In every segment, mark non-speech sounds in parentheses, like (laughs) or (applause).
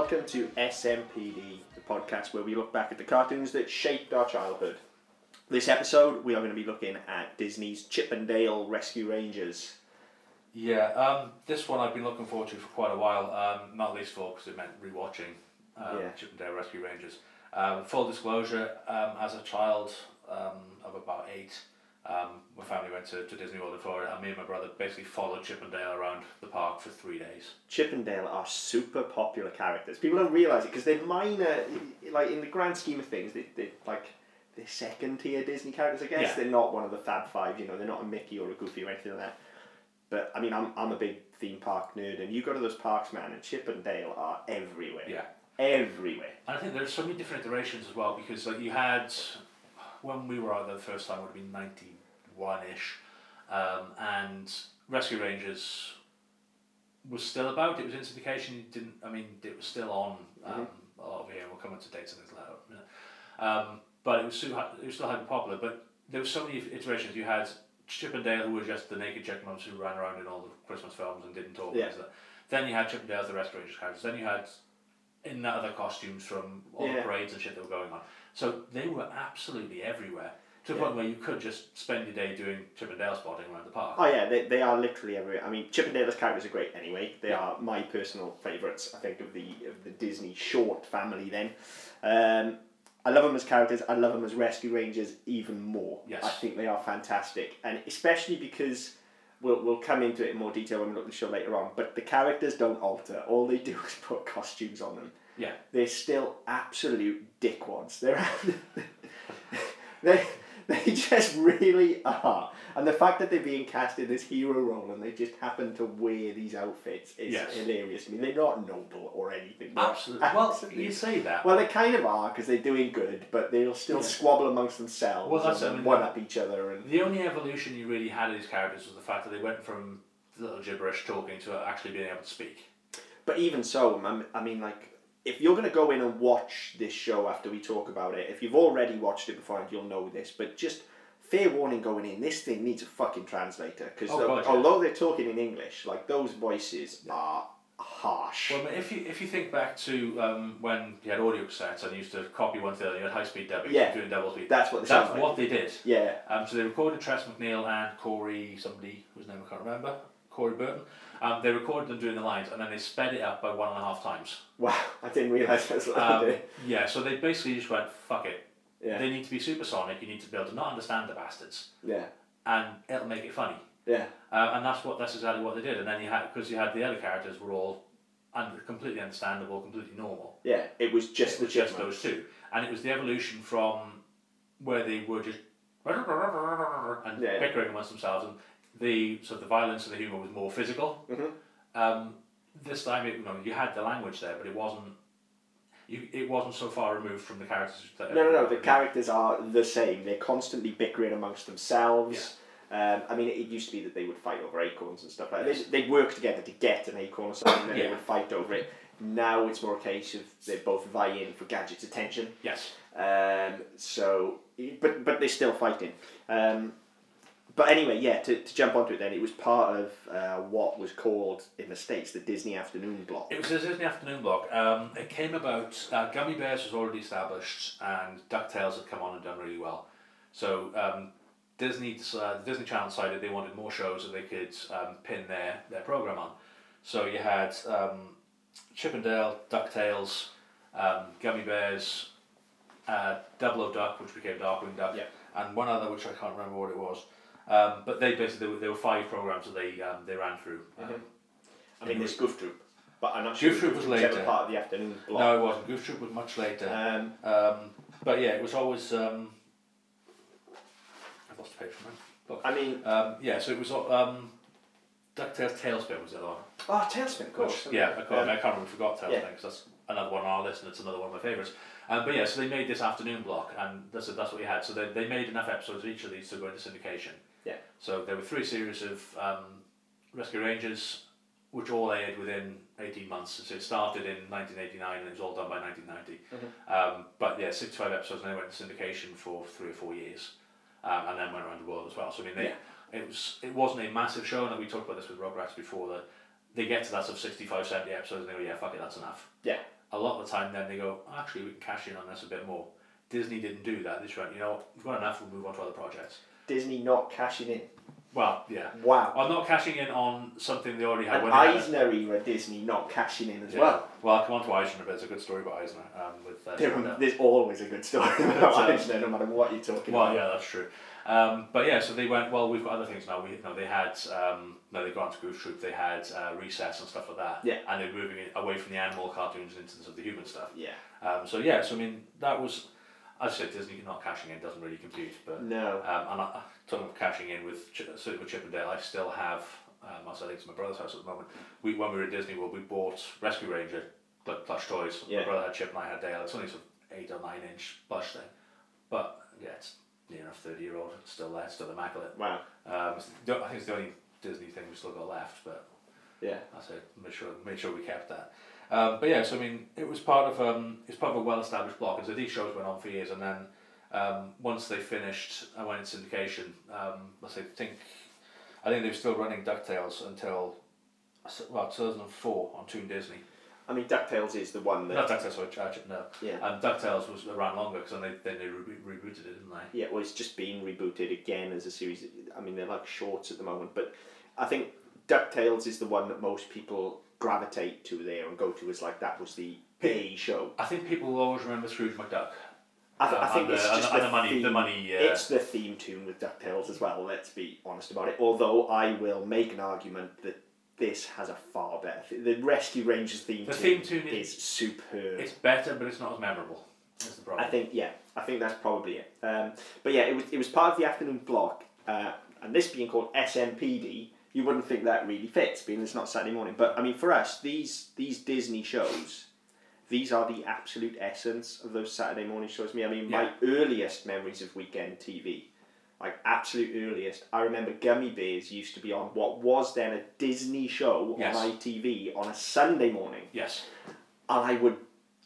welcome to SMPD, the podcast where we look back at the cartoons that shaped our childhood. This episode, we are going to be looking at Disney's Chip and Dale Rescue Rangers. Yeah, um, this one I've been looking forward to for quite a while, um, not least for because it meant rewatching um, Yeah. Chip and Dale Rescue Rangers. Um, full disclosure, um, as a child um, of about eight, um, my family went to, to Disney World in Florida and me and my brother basically followed Chip and Dale around the park for three days. Chip and Dale are super popular characters. People don't realise it because they're minor, like in the grand scheme of things, they, they're like they're second tier Disney characters, I guess. Yeah. They're not one of the Fab Five, you know, they're not a Mickey or a Goofy or anything like that. But I mean, I'm, I'm a big theme park nerd, and you go to those parks, man, and Chip and Dale are everywhere. Yeah. Everywhere. And I think there's so many different iterations as well because like you had when we were out there the first time would have been ninety one ish, um, and Rescue Rangers was still about. It was in syndication. It didn't. I mean, it was still on um, a lot of here. We'll come into dates on this later. Um, but it was still it was still highly popular. But there were so many iterations. You had Chip and Dale, who were just the naked chipmunks who ran around in all the Christmas films and didn't talk. Yeah. Then you had Chip and Dale as the Rescue Rangers characters. Then you had in that other costumes from all Yeah. the parades and shit that were going on. So they were absolutely everywhere. To the Yeah. point where you could just spend your day doing Chip and Dale spotting around the park. Oh yeah, they, they are literally everywhere. I mean, Chip and Dale's characters are great anyway. They Yeah. are my personal favourites. I think of the of the Disney short family. Then, um, I love them as characters. I love them as Rescue Rangers even more. Yes. I think they are fantastic, and especially because we'll we'll come into it in more detail when we look at the show later on. But the characters don't alter. All they do (laughs) is put costumes on them. Yeah. They're still absolute dickwads. They're (laughs) they (laughs) they just really are. And the fact that they're being cast in this hero role and they just happen to wear these outfits is Yes. hilarious. I mean, they're not noble or anything. They're Absolutely. Well, you say that. well, they kind of are because they're doing good, but they'll still Yeah. squabble amongst themselves Well, that's and I mean, one up each other. And the only evolution you really had of these characters was the fact that they went from little gibberish talking to actually being able to speak. But even so, I mean, like, if you're going to go in and watch this show after we talk about it, if you've already watched it before, you'll know this. But just fair warning going in, this thing needs a fucking translator because Oh, although they're talking in English, like those voices are harsh. Well, if you if you think back to um, when you had audio cassettes and you used to copy one to the other, you had high speed dubbing, Yeah. doing double speed. That's what they That's sound like. what they did. yeah, Um, so they recorded Tress MacNeille and Corey, somebody whose name I can't remember, Corey Burton. Um, they recorded them doing the lines and then they sped it up by one and a half times. wow, I didn't realise that's what Um, they did. yeah, so they basically just went, fuck it. Yeah, They need to be supersonic, you need to be able to not understand the bastards, yeah, and it'll make it funny. yeah, Uh, and that's what that's exactly what they did. And then you had, because you had the other characters were all un- completely understandable, completely normal. yeah. It was just it the was just those two. And it was the evolution from where they were just and Yeah. bickering amongst themselves, and the so the violence and the humour was more physical. Mhm. Um, this time, it, you know, you had the language there, but it wasn't. You, it wasn't so far removed from the characters. That No, no, no. The characters are the same. They're constantly bickering amongst themselves. Um, I mean, it used to be that they would fight over acorns and stuff like. Yes. They'd, they'd work together to get an acorn or something, and then Yeah. they would fight over it. Now it's more a case of they're both vying for Gadget's attention. Yes. Um, so, but but they're still fighting. Um, but anyway, yeah. To, to jump onto it, then it was part of uh, what was called in the states the Disney Afternoon Block. It was a Disney afternoon block. Um, it came about. Uh, Gummi Bears was already established, and Ducktales had come on and done really well. So um, Disney, uh, the Disney Channel decided they wanted more shows that they could um, pin their their program on. So you had um, Chip and Dale, Ducktales, um, Gummi Bears, uh, Double O Duck, which became Darkwing Duck, Yeah. and one other which I can't remember what it was. Um, but they basically there were, there were five programs that they um, they ran through. Um, I mean, there's Goof Troop, but I'm not sure. Goof if Troop it was ever later. part of the afternoon block. No, it wasn't. Goof Troop was much later. Um, Um, but yeah, it was always. Um, I've lost the page from it. I mean, Um, yeah, so it was. Um, DuckTales TaleSpin was the other one. oh, TaleSpin, of course. Yeah, I can't, Um, I can't remember. Forgot TaleSpin yeah. because that's another one on our list, and it's another one of my favourites. Um, but yeah, so they made this afternoon block, and that's that's what we had. So they, they made enough episodes of each of these to go into syndication. Yeah. So there were three series of um, Rescue Rangers, which all aired within 18 months. So it started in 1989 and it was all done by 1990. Um, but yeah, 65 episodes and they went to syndication for three or four years. Um, and then went around the world as well. So I mean, they, it was it wasn't a massive show, and we talked about this with Rugrats before that they get to that sort of 65, 70 episodes and they go, yeah, fuck it, that's enough. Yeah. A lot of the time, then they go, actually, we can cash in on this a bit more. Disney didn't do that. They just went, you know, we've got enough, we'll move on to other projects. Disney not cashing in. Well, yeah. Wow. I'm not cashing in on something they already had. And when they had a- Eisner era Disney not cashing in as Yeah. well. Well, I'll come on to Eisner, but it's a good story about Eisner um, with uh, There-. There's always a good story about uh, Eisner, no matter what you're talking Well, about. Well, yeah, that's true. Um, but yeah, so they went. Well, we've got other things now. We, you know, they had. Um, no, they got into Goof Troop. They had uh, Recess and stuff like that. Yeah. And they're moving away from the animal cartoons and into the human stuff. Yeah. Um, so yeah, so I mean, that was. As I said, Disney not cashing in doesn't really compute, but No. um, and I, talking of cashing in with Ch- with Chip and Dale, I still have. Um, I think it's my brother's house at the moment. We when we were at Disney World, we bought Rescue Ranger like plush toys. Yeah. My brother had Chip and I had Dale. It's only sort of eight or nine inch plush thing, but yeah, it's near enough thirty year old. It's still there, still immaculate. Wow. Um, I think it's the only Disney thing we still got left, but Yeah. I said made sure made sure we kept that. Um, but yeah, so I mean, it was part of um, it's part of a well established block, and so these shows went on for years, and then um, once they finished, I went in syndication. Um, I say, think I think they were still running Ducktales until well 2004 on Toon Disney. I mean, DuckTales is the one that. Not Ducktales, sorry, Ch- no. Yeah. And Ducktales was around longer because then they then they re- rebooted it, didn't they? Yeah, well, it's just been rebooted again as a series. I mean, they're like shorts at the moment, but I think DuckTales is the one that most people gravitate to there and go to as like that was the A show. I think people will always remember Scrooge McDuck. I, th- I Uh, think and it's the- just the- the, and the money- theme. the money, uh, It's the theme tune with DuckTales as well, let's be honest about it. Although I will make an argument that this has a far better. Th- the Rescue Rangers theme The tune, theme tune is, is- superb. It's better, but it's not as memorable. That's the problem. I think yeah, I think that's probably it. Um, but yeah, it was it was part of the afternoon block, uh, and this being called SMPD, you wouldn't think that really fits, being it's not Saturday morning. But I mean, for us, these these Disney shows, these are the absolute essence of those Saturday morning shows. Me, I mean, my earliest memories of weekend TV, like absolute earliest, I remember Gummi Bears used to be on what was then a Disney show Yes. on ITV on a Sunday morning Yes. and I would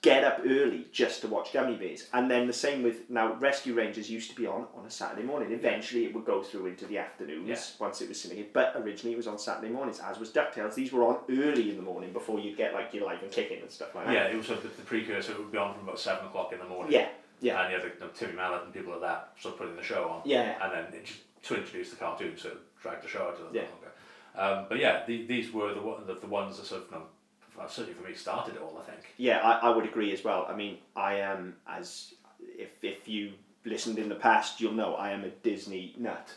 get up early just to watch Gummi Bears. And then the same with now Rescue Rangers used to be on on a Saturday morning. Eventually, it would go through into the afternoons Yeah. once it was syndicated. But originally, it was on Saturday mornings, as was Ducktales. These were on early in the morning before you get like your live and kicking and stuff like that. Yeah, it was sort of the, the precursor. It would be on from about seven o'clock in the morning. yeah, yeah, And you had the, the Timmy Mallett and people like that sort of putting the show on. yeah. And then it just to introduce the cartoon, so it dragged the show out a little Yeah. longer. Um, but yeah, the, these were the, the the ones that sort of, you know, certainly for me started it all. I think. Yeah, I, I would agree as well. I mean, I am as if if you listened in the past, you'll know I am a Disney nut,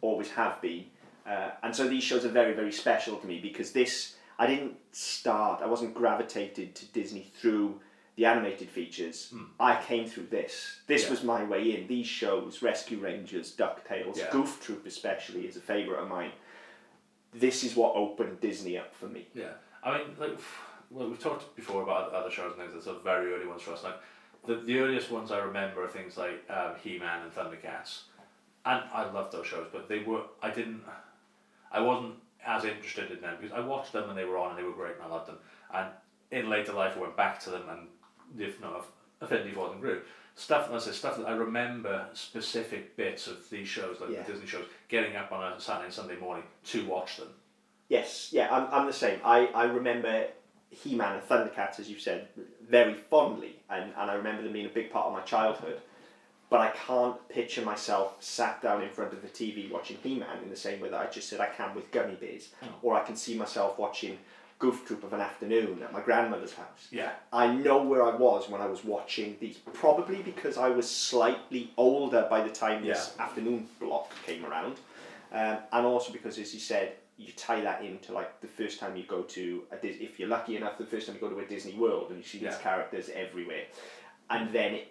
always have been, uh, and so these shows are very very special to me because this I didn't start. I wasn't gravitated to Disney through the animated features. I came through this. This Hmm. Yeah. was my way in. These shows, Rescue Rangers, Ducktales, Yeah. Goof Troop especially is a favourite of mine. This is what opened Disney up for me. Yeah, I mean, like, well, we've talked before about other shows and things. That's sort of very early ones for us. Like, the the earliest ones I remember are things like um, He Man and Thundercats, and I loved those shows. But they were, I didn't, I wasn't as interested in them because I watched them and they were on and they were great and I loved them. And in later life, I went back to them and, if no, affinity for them grew. Stuff, say, stuff that I remember specific bits of these shows, like Yeah. the Disney shows, getting up on a Saturday and Sunday morning to watch them. Yes, yeah, I'm, I'm the same. I, I remember He Man and Thundercats, as you said, very fondly, and, and I remember them being a big part of my childhood. But I can't picture myself sat down in front of the TV watching He Man in the same way that I just said I can with Gummi Bears, or I can see myself watching Goof Troop of an afternoon at my grandmother's house. Yeah. I know where I was when I was watching these, probably because I was slightly older by the time this afternoon block came around, um, and also because, as you said, you tie that into like the first time you go to a Dis- if you're lucky enough, the first time you go to a Disney World and you see these Yeah. characters everywhere, and then it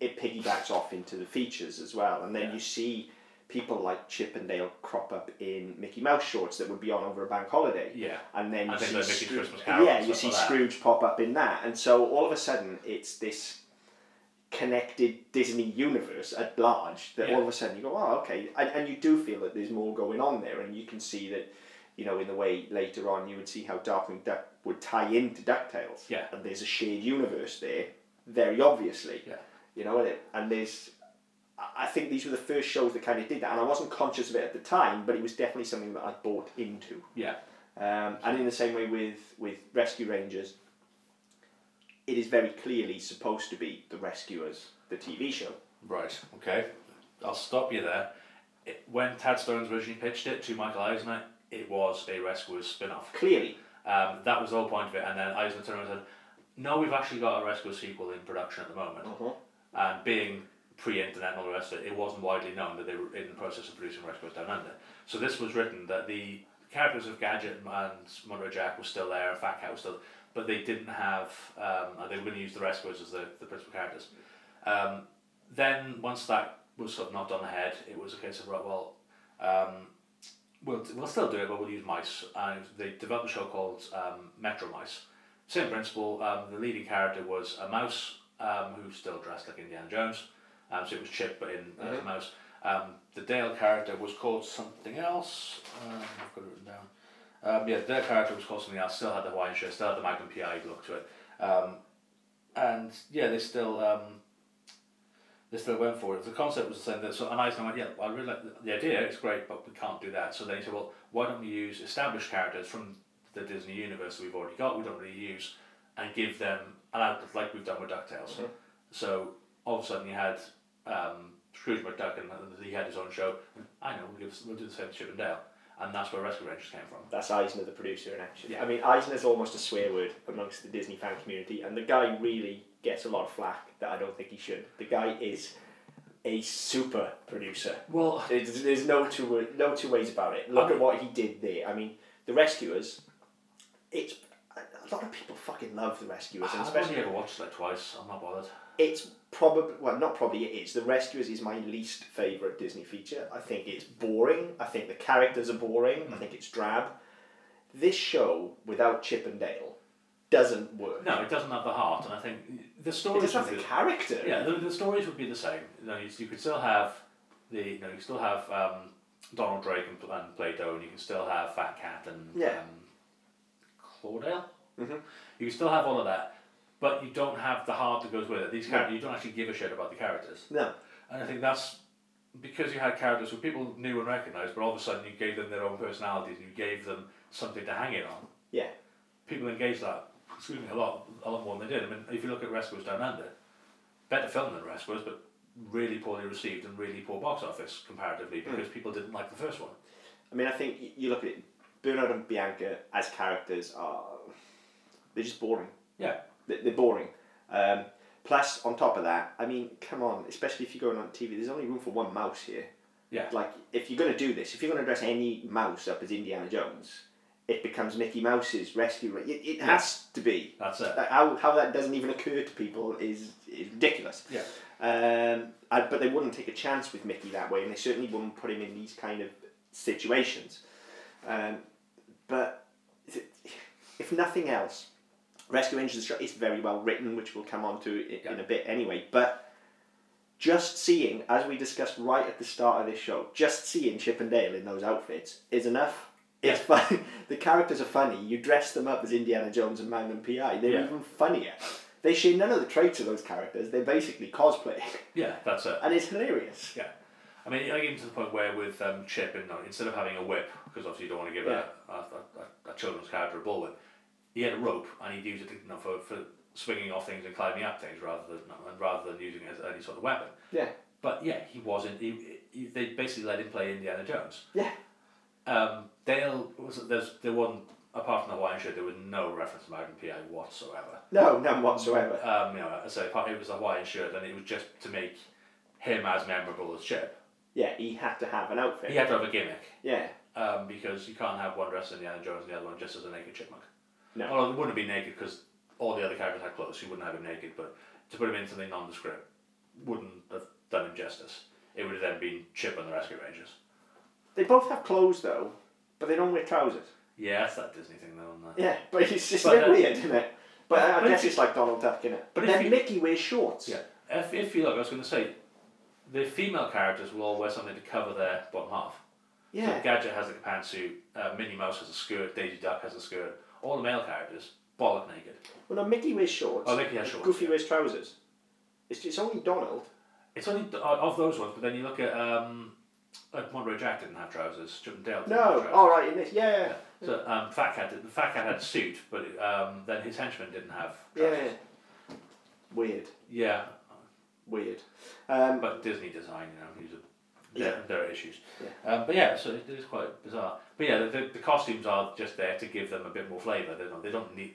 it piggybacks off into the features as well, and then Yeah. you see people like Chip and Dale crop up in Mickey Mouse shorts that would be on over a bank holiday. Yeah. And then you And see like Mickey's Scroo- Christmas Carol yeah, you see like. Scrooge pop up in that, and so all of a sudden it's this connected Disney universe at large that Yeah. all of a sudden you go, oh, okay, and, and you do feel that there's more going on there, and you can see that you know, in the way later on you would see how Darkwing Duck would tie into DuckTales. Yeah. And there's a shared universe there, very obviously. Yeah. You know, and, it, and there's, I- I think these were the first shows that kind of did that, and I wasn't conscious of it at the time, but it was definitely something that I bought into. Yeah. Um, and in the same way with, with Rescue Rangers, it is very clearly supposed to be the Rescuers, the TV show. Right. Okay. I'll stop you there. It, when Tad Stones originally pitched it to Michael Eisner, it was a Rescuers spin-off. Clearly. Um, that was the whole point of it. And then Eisner turned around and said, "No, we've actually got a Rescuers sequel in production at the moment." Uh-huh. And being pre-internet and all the rest of it, it wasn't widely known that they were in the process of producing Rescuers Down Under. So this was written that the characters of Gadget and Monterey Jack were still there, and Fat Cat was still, but they didn't have. Um, they were going to use the Rescuers as the, the principal characters. Um, then once that was sort of knocked on the head, it was a case of right, well, um, we'll we'll still do it, but we'll use mice. And they developed a show called um, Metro Mice. Same principle. Um, the leading character was a mouse um, who still dressed like Indiana Jones. Um, so it was Chip, but in uh, as a mouse. Um, the Dale character was called something else. Um, I've got it written down. Um, yeah, the Dale character was called something else. Still had the Hawaiian shirt. Still had the Magnum PI look to it. Um, and yeah, they still um, they still went for it. The concept was the same. So and Eisner went, yeah, well, I really like the, the idea. It's great, but we can't do that. So then he said, well, why don't we use established characters from the Disney universe that we've already got? We don't really use, and give them an outlet like we've done with Ducktales. Mhm. So all of a sudden you had um, Scrooge McDuck, and he had his own show. I know we'll, give, we'll do the same with Chip and Dale, and that's where Rescue Rangers came from. That's Eisner, the producer, in action. Yeah. I mean, Eisner's almost a swear word amongst the Disney fan community, and the guy really gets a lot of flack that I don't think he should. The guy is a super producer. Well, There's, there's no two no two ways about it. Look at what he did there. I mean, the Rescuers. It's a lot of people fucking love the Rescuers, I've especially only ever watched like twice. I'm not bothered. it's probably well not probably it is the rescuers is my least favorite disney feature i think it's boring i think the characters are boring i hmm. think it's drab this show without chip and dale doesn't work No, it doesn't have the heart, and I think the it stories. doesn't have the character Yeah, the, the stories would be the same. You, know, you, you could still have the, you know, you still have um, Donald Drake and, and Plato, and you can still have Fat Cat and Yeah. um, Claudel. Mhm. You can still have all of that, but you don't have the heart that goes with it. These characters, you don't actually give a shit about the characters, no and I think that's because you had characters who people knew and recognised, but all of a sudden you gave them their own personalities and you gave them something to hang it on. yeah People engaged that, excuse me, a lot, a lot more than they did. I mean, if you look at Rescuers Down Under, better film than Rescuers, but really poorly received and really poor box office comparatively because people didn't like the first one. i mean i think you look at it bernard and bianca as characters are they're just boring Yeah. They- they're boring um, plus on top of that i mean come on especially if you're going on tv there's only room for one mouse here Yeah. like if you're going to do this, if you're going to dress any mouse up as Indiana Jones, it becomes Mickey Mouse's rescue. It, it has to be. That's it. How, how that doesn't even occur to people is, is ridiculous. Yeah. Um, I, but they wouldn't take a chance with Mickey that way, and they certainly wouldn't put him in these kind of situations. Um, but if nothing else, Rescue Rangers is very well written, which we'll come on to in, in a bit anyway. But just seeing, as we discussed right at the start of this show, just seeing Chip and Dale in those outfits is enough. It's (laughs) fun. the characters are funny. You dress them up as Indiana Jones and Magnum PI. They're Yeah. even funnier. They share none of the traits of those characters. They're basically cosplay, (laughs) Yeah, that's it. and it's hilarious. Yeah. I mean, like even to the point where with um, Chip, and, instead of having a whip, because obviously you don't want to give a, a, a, a children's character a bull whip, he had a rope and he'd use it you know, for, for swinging off things and climbing up things rather than rather than using it as any sort of weapon. Yeah, But yeah, he wasn't. He, he, they basically let him play Indiana Jones. yeah. Um, Dale was there's there wasn't apart from the Hawaiian shirt there was no reference to Magnum PI whatsoever. No, none whatsoever. Um, you know, so it was a Hawaiian shirt and it was just to make him as memorable as Chip. Yeah, he had to have an outfit. He had to have a gimmick Yeah, um, because you can't have one dressed as Indiana Jones and the other one just as a naked chipmunk. No. Although it wouldn't be naked because all the other characters had clothes, you wouldn't have him naked. But to put him in something nondescript wouldn't have done him justice. It would have then been Chip and the Rescue Rangers. They both have clothes though, but they don't wear trousers. Yeah, that's that Disney thing though, isn't it? Yeah, but it's just But, a bit uh, weird, isn't it? But I, I but guess it's like Donald Duck, innit? but But if then you- Mickey wears shorts. Yeah. If, if you look, I was going to say, the female characters will all wear something to cover their bottom half. Yeah. So Gadget has like a pantsuit, uh, Minnie Mouse has a skirt, Daisy Duck has a skirt. All the male characters bollock naked. Well, no, Mickey wears shorts. Oh, Mickey has shorts, Goofy yeah. wears trousers. It's, it's only Donald. It's only of those ones, but then you look at um, like Monterey Jack didn't have trousers, and Dale didn't have No, trousers. all right, in this, yeah, yeah. So um, Fat Cat, did, the Fat Cat had a suit, but um, then his henchmen didn't have Yeah, trousers. weird, Yeah, weird. Um, but Disney design, you know, these are Yeah. there, there are issues. Um, but yeah, so it is quite bizarre. But yeah, the, the, the costumes are just there to give them a bit more flavour. They don't, they don't need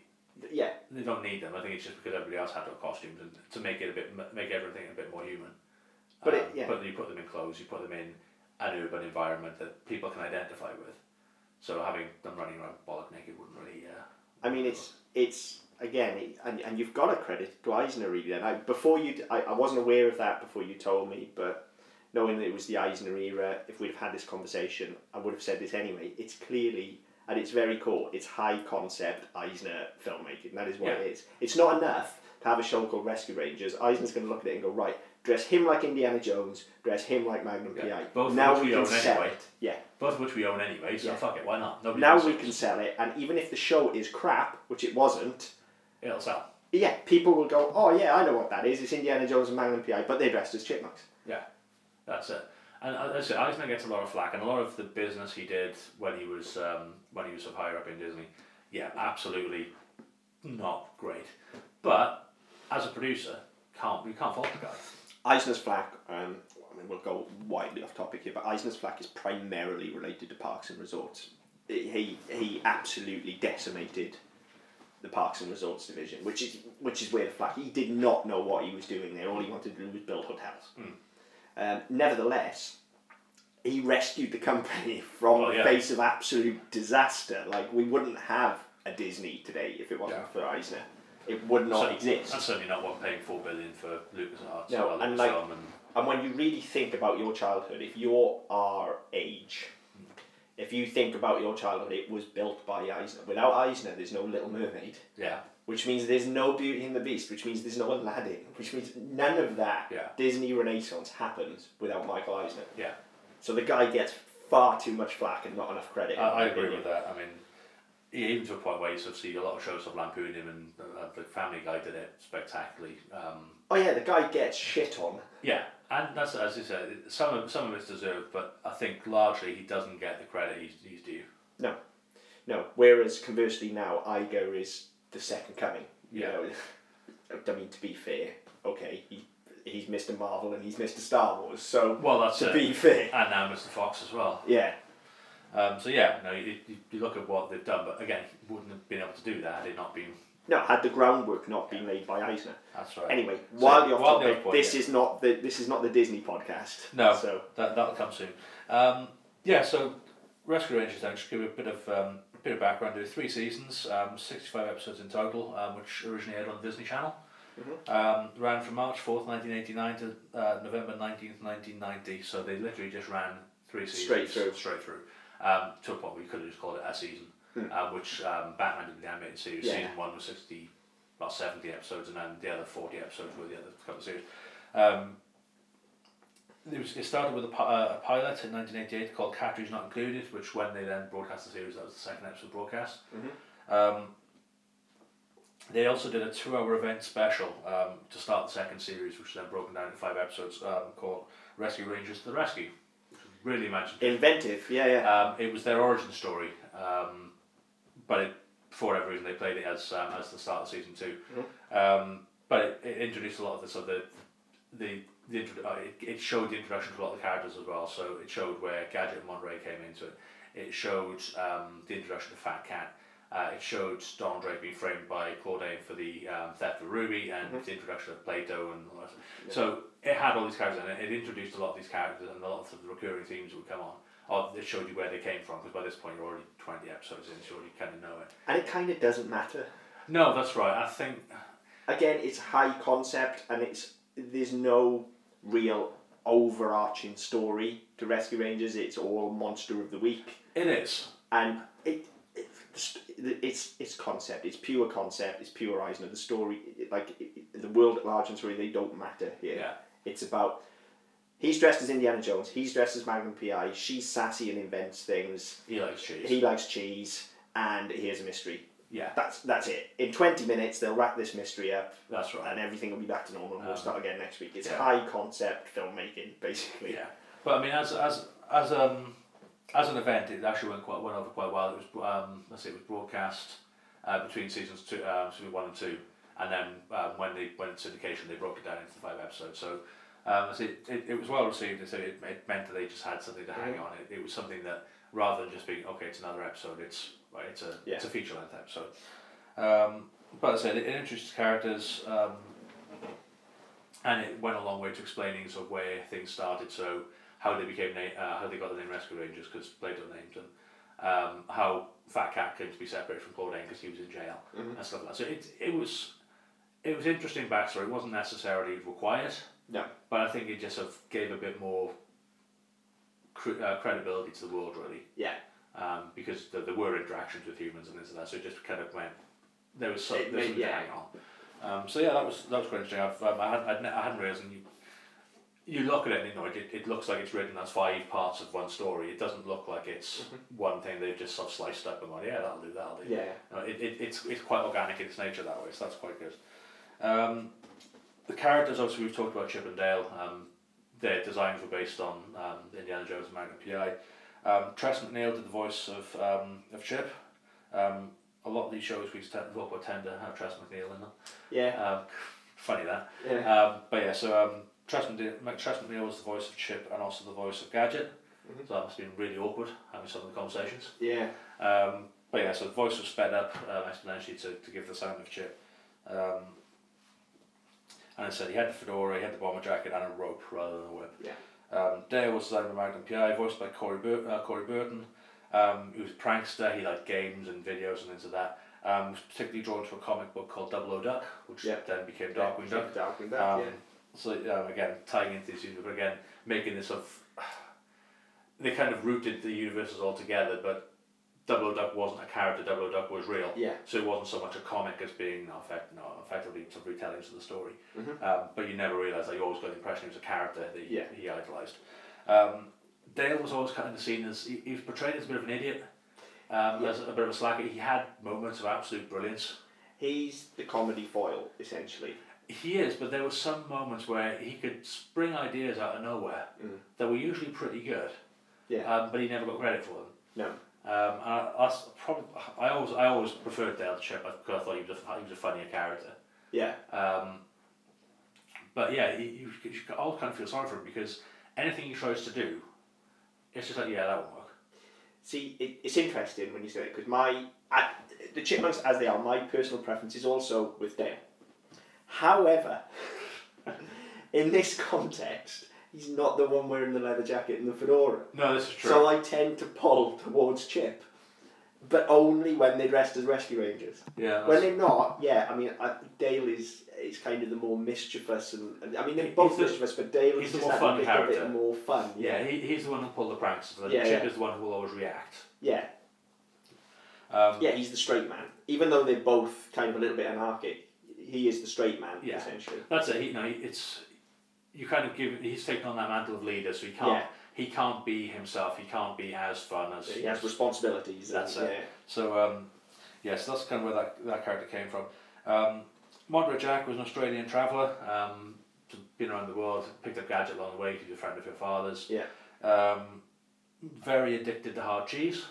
yeah, they don't need them. I think it's just because everybody else had their costumes and to make it a bit make everything a bit more human. But um, it- yeah. But you put them in clothes, you put them in an urban environment that people can identify with. So having them running around bollock naked wouldn't really. Uh, I mean, it's it's again, it, and, and you've got to credit to Eisner really. Then I before you, I, I wasn't aware of that before you told me, but knowing that it was the Eisner era, if we'd have had this conversation, I would have said this anyway. It's clearly at its very core, it's high concept Eisner filmmaking. That is what it is. It's not enough to have a show called Rescue Rangers. Eisner's going to look at it and go right. Dress him like Indiana Jones. Dress him like Magnum Yeah, PI. both of now which we we can own sell anyway. it. Yeah. both of which we own anyway, so Yeah. fuck it, why not? Nobody Now we can sell it, and even if the show is crap, which it wasn't, It'll sell. yeah, people will go, oh yeah, I know what that is. It's Indiana Jones and Magnum PI, but they're dressed as chipmunks. Yeah, that's it. And uh, I said, Eisner gets a lot of flack, and a lot of the business he did when he was um, when he was of higher up in Disney, yeah, absolutely not great. But as a producer, can't you can't fault the guy. Eisner's flack, um, I mean, we'll go widely off topic here, but Eisner's flack is primarily related to parks and resorts. He he absolutely decimated the parks and resorts division, which is which is where the flack. He did not know what he was doing there. All he wanted to do was build hotels. Um, nevertheless, he rescued the company (laughs) from Well, the yeah. face of absolute disaster. Like we wouldn't have a Disney today if it wasn't Yeah. for Eisner. It would not So- exist. That's certainly not one paying four billion for LucasArts No, or and like- and And when you really think about your childhood, if you're our age, if you think about your childhood, it was built by Eisner. Without Eisner, there's no Little Mermaid, yeah, which means there's no Beauty and the Beast, which means there's no Aladdin, which means none of that Yeah. Disney Renaissance happens without Michael Eisner. yeah. So the guy gets far too much flack and not enough credit. I, I agree with that. I mean, even to a point where you sort of see a lot of shows of lampoon him, and uh, the Family Guy did it spectacularly. Um, Oh yeah, the guy gets shit on. yeah, and that's as you said, some of some of it's deserved, but I think largely he doesn't get the credit he's, he's due. No, no. Whereas conversely now, Iger is the second coming. You Yeah. know, (laughs) I mean to be fair, okay, he he's Mr. Marvel and he's Mr. Star Wars. So Well, that's to it. be fair, And now Mr. Fox as well. yeah, Um, so yeah, no, you, you, look at what they've done, but again, wouldn't have been able to do that had it not been. no, had the groundwork not been laid by Eisner. That's right. Anyway, So, wildly off wildly topic. point, this yeah. is not the this is not the Disney podcast. No, So that that'll come soon. Um, yeah, so Rescue Rangers. Then just give you a bit of um, a bit of background. There were three seasons, um, sixty-five episodes in total, um, which originally aired on the Disney Channel. Um, ran from March fourth, nineteen eighty-nine to uh, November nineteenth, nineteen ninety. So they literally just ran three seasons Straight through. Straight through. Um, to a point you could have just called it a season, um, which um, Batman did the animated series. Yeah. Season one was sixty, well seventy episodes, and then the other forty episodes were the other couple of series. Um, it, was, it started with a, uh, a pilot in 1988 called Catteries Not Included, which when they then broadcast the series, that was the second episode broadcast. Um, they also did a two-hour event special um, to start the second series, which was then broken down into five episodes um, called Rescue Rangers to the Rescue. Really imaginative. inventive, yeah, yeah. Um, it was their origin story, um, but it, for whatever reason they played it as um, as the start of season 2 Um, but it, it introduced a lot of the so the the the intro- uh, it, it showed the introduction to a lot of the characters as well. So it showed where Gadget and Monterey came into it. It showed um, the introduction to Fat Cat. Uh, it showed Donald Drake being framed by Klordane for the um, theft of Ruby and the introduction of Plato and all that. So it had all these characters and it, it introduced a lot of these characters and a lot of the recurring themes that would come on. Or it showed you where they came from because by this point you're already 20 episodes in, so you already kind of know it. and it kind of doesn't matter. No, that's right. I think Again, it's high concept, and it's there's no real overarching story to Rescue Rangers. It's all monster of the week. it is. and it it's it's concept. It's pure concept. It's pure Eisner. The story, like the world at large and story, they don't matter here. Yeah. It's about He's dressed as Indiana Jones. He's dressed as Magnum PI. She's sassy and invents things. He likes cheese. He likes cheese, and here's a mystery. yeah, That's that's it. In twenty minutes, they'll wrap this mystery up, that's right. and everything will be back to normal. and We'll Um, start again next week. It's yeah. high concept filmmaking, basically. Yeah, but I mean, as as as um as an event, it actually went quite went over quite well. It was um let's say it was broadcast uh, between seasons two, um, season one and two, and then um, when they went into syndication, they broke it down into five episodes. So. Um, I say it, it, was well received, and so it, it meant that they just had something to hang on. It, it was something that rather than just being okay, it's another episode. It's right, it's a Yeah. it's a feature length episode. Um, but as I said, it, it introduced characters. Um, and it went a long way to explaining sort of where things started. So how they became uh, how they got the name Rescue Rangers because Plato named them. Um, how Fat Cat came to be separated from Klordane because he was in jail and stuff like that. So it it was it was interesting backstory. It wasn't necessarily required, No. but I think it just sort of gave a bit more cre- uh, credibility to the world really Yeah. um, because there, there were interactions with humans and this and that. So it just kind of went. There was some, there was something to yeah. hang on. Um, so yeah, that was that was quite interesting. I've, um, I hadn't I'd, I hadn't realised. And you, you look at it, and you know, it, it looks like it's written as five parts of one story. It doesn't look like it's one thing they've just sort of sliced up and gone, yeah, that'll do, that'll do. Yeah. No, it, it, it's, it's quite organic in its nature that way, so that's quite good. Um, the characters, obviously, we've talked about Chip and Dale. Um, their designs were based on um, Indiana Jones and Magnum PI. Um, Tress MacNeille did the voice of, um, of Chip. Um, a lot of these shows we talk about tend to have Tress MacNeille in them. Yeah. Um, (laughs) funny that. Yeah. Um, but yeah, so um, Tress, MacNeille, Tress MacNeille was the voice of Chip and also the voice of Gadget. So that must have been really awkward having some of the conversations. Yeah. Um, but yeah, so the voice was sped up um, exponentially to, to give the sound of Chip. Um, and I said he had the fedora, he had the bomber jacket, and a rope rather than a whip. Yeah. Um, Dale was designed by Magnum PI, voiced by Corey, Bur- uh, Corey Burton. Um, he was a prankster, he liked games and videos and things like that. Um, was particularly drawn to a comic book called Double O Duck, which Yeah. then became Darkwing Duck. Darkwing Duck. Um, yeah. So um, again, tying into this universe, but again, making this of (sighs) they kind of rooted the universes all together, but Double O Duck wasn't a character. Double O Duck was real. Yeah. So it wasn't so much a comic as being no, effect, no effectively some retellings of the story. Mhm. Um, but you never realised that you always got the impression he was a character that he, Yeah. he idolised. Um, Dale was always kind of seen as he, he was portrayed as a bit of an idiot, um, Yeah. as a bit of a slacker. He had moments of absolute brilliance. He's the comedy foil, essentially. He is, but there were some moments where he could spring ideas out of nowhere Mm. that were usually pretty good, Yeah. um, but he never got credit for them. no. Um, and I, I, probably, I always, I always preferred Dale to Chip because I thought he was a, he was a funnier character. Yeah. Um, but yeah, you, you, you all kind of feel sorry for him because anything he tries to do, it's just like, yeah, that won't work. See, it, it's interesting when you say it because my I, the chipmunks as they are, my personal preference is also with Dale. However, (laughs) in this context, he's not the one wearing the leather jacket and the fedora. No, this is true. So I tend to pull towards Chip, but only when they're dressed as rescue rangers. yeah, When they're not, yeah, I mean, I, Dale is is kind of the more mischievous, and, and I mean they're both the- mischievous, but Dale is the more fun character. bit more fun. yeah, Yeah, he, he's the one who pulled the pranks. So Yeah, Chip yeah. is the one who will always react. yeah, Um, yeah. He's the straight man, even though they're both kind of a little bit anarchic. He is the straight man, Yeah. essentially. That's it. He, you know, it's you kind of give. He's taken on that mantle of leader, so he can't. Yeah. He can't be himself. He can't be as fun as. He has responsibilities. and- That's it. yeah. So um, yes, that's kind of where that, that character came from. Um, Monterey Jack was an Australian traveller. Um, been around the world, picked up gadget along the way. He's a friend of your father's. Yeah. Um, very addicted to hard cheese.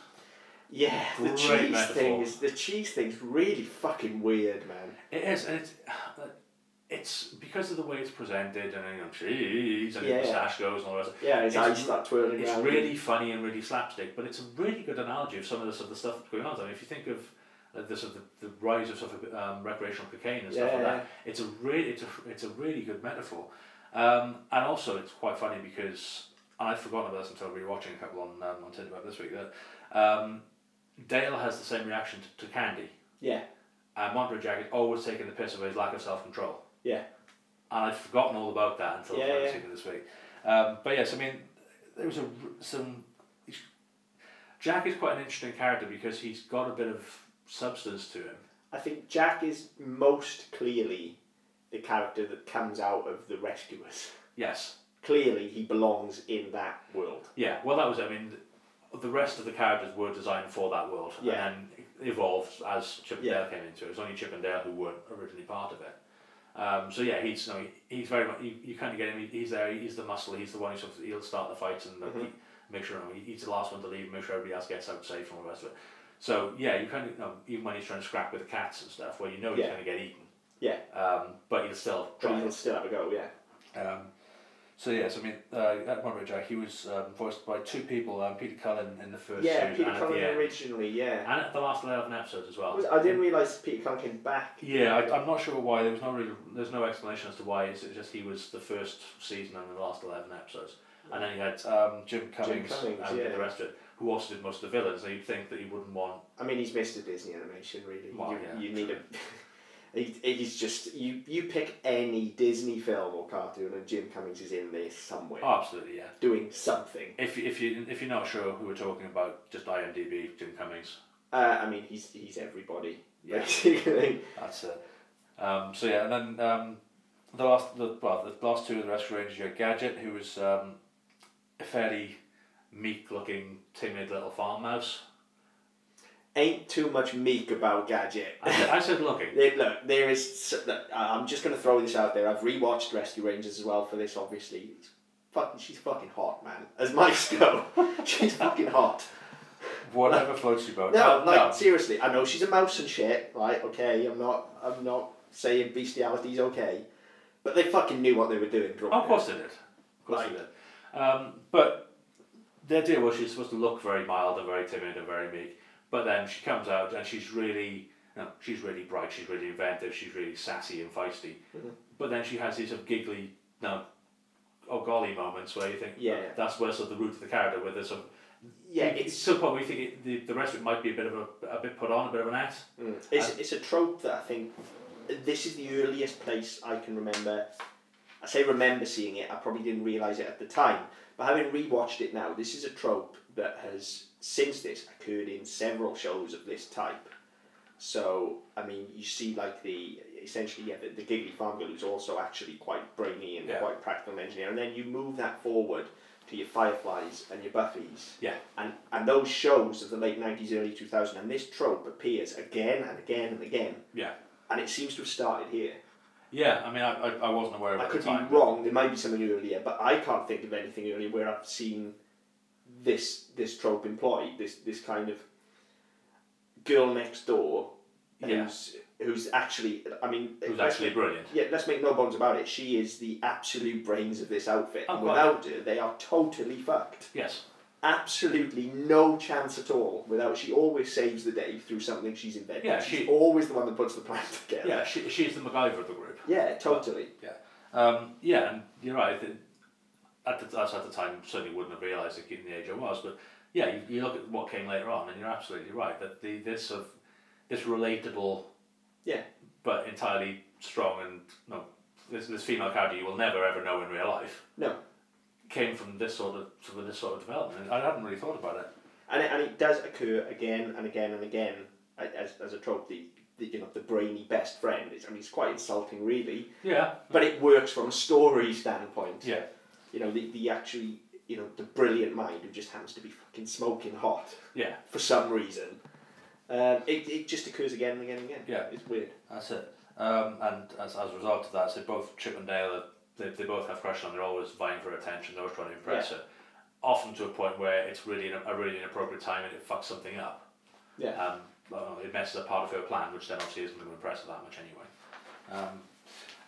Yeah, the Great cheese metaphor. thing is the cheese thing's really fucking weird, man. It is, and it's it's because of the way it's presented, and you know, cheese, and Yeah, his yeah. moustache goes and all the rest. Yeah, his It's eyes start twirling It's around. really funny and really slapstick, but it's a really good analogy of some of the, sort of the stuff that's going on. I mean, if you think of uh, the, sort of the, the rise of sort of um, recreational cocaine and stuff Yeah, like that, it's a really it's a it's a really good metaphor, um, and also it's quite funny because I'd forgotten about this until rewatching a couple on um, on Tinder about this week that um, Dale has the same reaction to, to Candy, Yeah, and Monterey Jack is always taking the piss of his lack of self control. yeah, And I'd forgotten all about that until Yeah, I finally yeah. this week. Um, but yes, I mean, there was a some. Jack is quite an interesting character because he's got a bit of substance to him. I think Jack is most clearly the character that comes out of the rescuers. Yes, clearly he belongs in that world. Yeah, well, that was. I mean, the rest of the characters were designed for that world, Yeah. and evolved as Chip and Yeah. Dale came into it. It was only Chip and Dale who weren't originally part of it. Um, so yeah, he's no, he's very much. You, you kind of get him. he- He's there. He's the muscle. He's the one who sort of, he'll start the fights and uh, Mhm. he, make sure you know, he's the last one to leave. Make sure everybody else gets out safe and all the rest of it. So yeah, you kind of you know, even when he's trying to scrap with the cats and stuff, where you know he's Yeah. going to get eaten. Yeah. Um, but he'll still But try. he'll still have a go, yeah. Um, so yes, I mean, uh, at Monterey Jack, he was um, voiced by two people, um, Peter Cullen in the first Yeah, series Peter and Cullen at the end, originally, yeah. and at the last eleven episodes as well. I didn't realise Peter Cullen came back. Yeah, I, I'm not sure why. There was no real, there's no explanation as to why. It's just he was the first season and the last eleven episodes, and then you had um, Jim Cummings, Cummings, and yeah. the rest of it, who also did most of the villains. And you'd think that he wouldn't want. I mean, he's Mr. Disney animation, really. Well, you, yeah, you need true. a. (laughs) He, he's just you. You pick any Disney film or cartoon, and Jim Cummings is in there somewhere, Oh, absolutely, yeah. doing something. If you- if you if you're not sure who we're talking about, just IMDb Jim Cummings. Uh, I mean, he's he's everybody Yeah. basically. That's it. Um, so yeah, and then um, the last, the, well, the last two of the Rescue Rangers, you had Gadget, who was um, a fairly meek-looking, timid little farm mouse. Ain't too much meek about Gadget. I said, I said looking. (laughs) Look, there is. look, I'm just going to throw this out there. I've rewatched Rescue Rangers as well for this. Obviously, it's fucking, she's fucking hot, man. As mice go, (laughs) she's fucking hot. Whatever floats your boat. No, like seriously, I know she's a mouse and shit, right? Okay, I'm not, I'm not saying bestiality's okay, but they fucking knew what they were doing. Oh, of course they did. Of course Like- they did. Um, but the idea was she's supposed to look very mild and very timid and very meek. But then she comes out and she's really, no, she's really bright. She's really inventive. She's really sassy and feisty. Mhm. But then she has these sort of giggly, no, oh golly moments where you think, Yeah. "Oh, that's where sort of the root of the character, where there's some. Yeah, it's the point where you think it, the, the rest of it might be a bit of a, a bit put on, a bit of an act. Mm. It's, it's a trope that I think this is the earliest place I can remember. I say remember seeing it. I probably didn't realize it at the time, but having rewatched it now, this is a trope that has since this occurred in several shows of this type. So I mean, you see like the essentially yeah the, the giggly farm girl who's also actually quite brainy and Yeah. quite practical and engineer, and then you move that forward to your Fireflies and your Buffys. Yeah. And and those shows of the late nineties, early two thousand, and this trope appears again and again and again. Yeah. And it seems to have started here. Yeah, I mean, I, I, I wasn't aware of it I could be wrong. There might be something earlier, but I can't think of anything earlier where I've seen this this trope employed. This this kind of girl next door, Yeah. who's who's actually. I mean, Who's actually brilliant. Yeah, let's make no bones about it. She is the absolute brains of this outfit. Oh, and without her, they are totally fucked. Yes. Absolutely no chance at all. Without she always saves the day through something she's invented. Yeah, she's she- always the one that puts the plan together. Yeah, she, she's the MacGyver of the group. Yeah, totally. Um, yeah, and you're right. the- At the, at the time, certainly wouldn't have realised it given the age I was. But yeah, you, you look at what came later on, and you're absolutely right that the this of this relatable, Yeah. but entirely strong and no, this this female character you will never ever know in real life No. came from this sort of sort of this sort of development. I hadn't really thought about it. And it, and it does occur again and again and again as, as a trope. The, the you know the brainy best friend. It's, I mean, it's quite insulting, really, Yeah, but it works from a story standpoint. yeah, You know, the, the actually you know the brilliant mind who just happens to be fucking smoking hot yeah. for some reason. Um, it, it just occurs again and again and again. Yeah. it's weird. That's it. Um, and as, as a result of that, so both Chip and Dale, are- they, they both have crush on. They're always vying for attention. They're always trying to impress her. Often to a point where it's really a really inappropriate time and it fucks something up. Yeah. Um, it messes up part of her plan, which then obviously isn't going to impress her that much anyway. Um,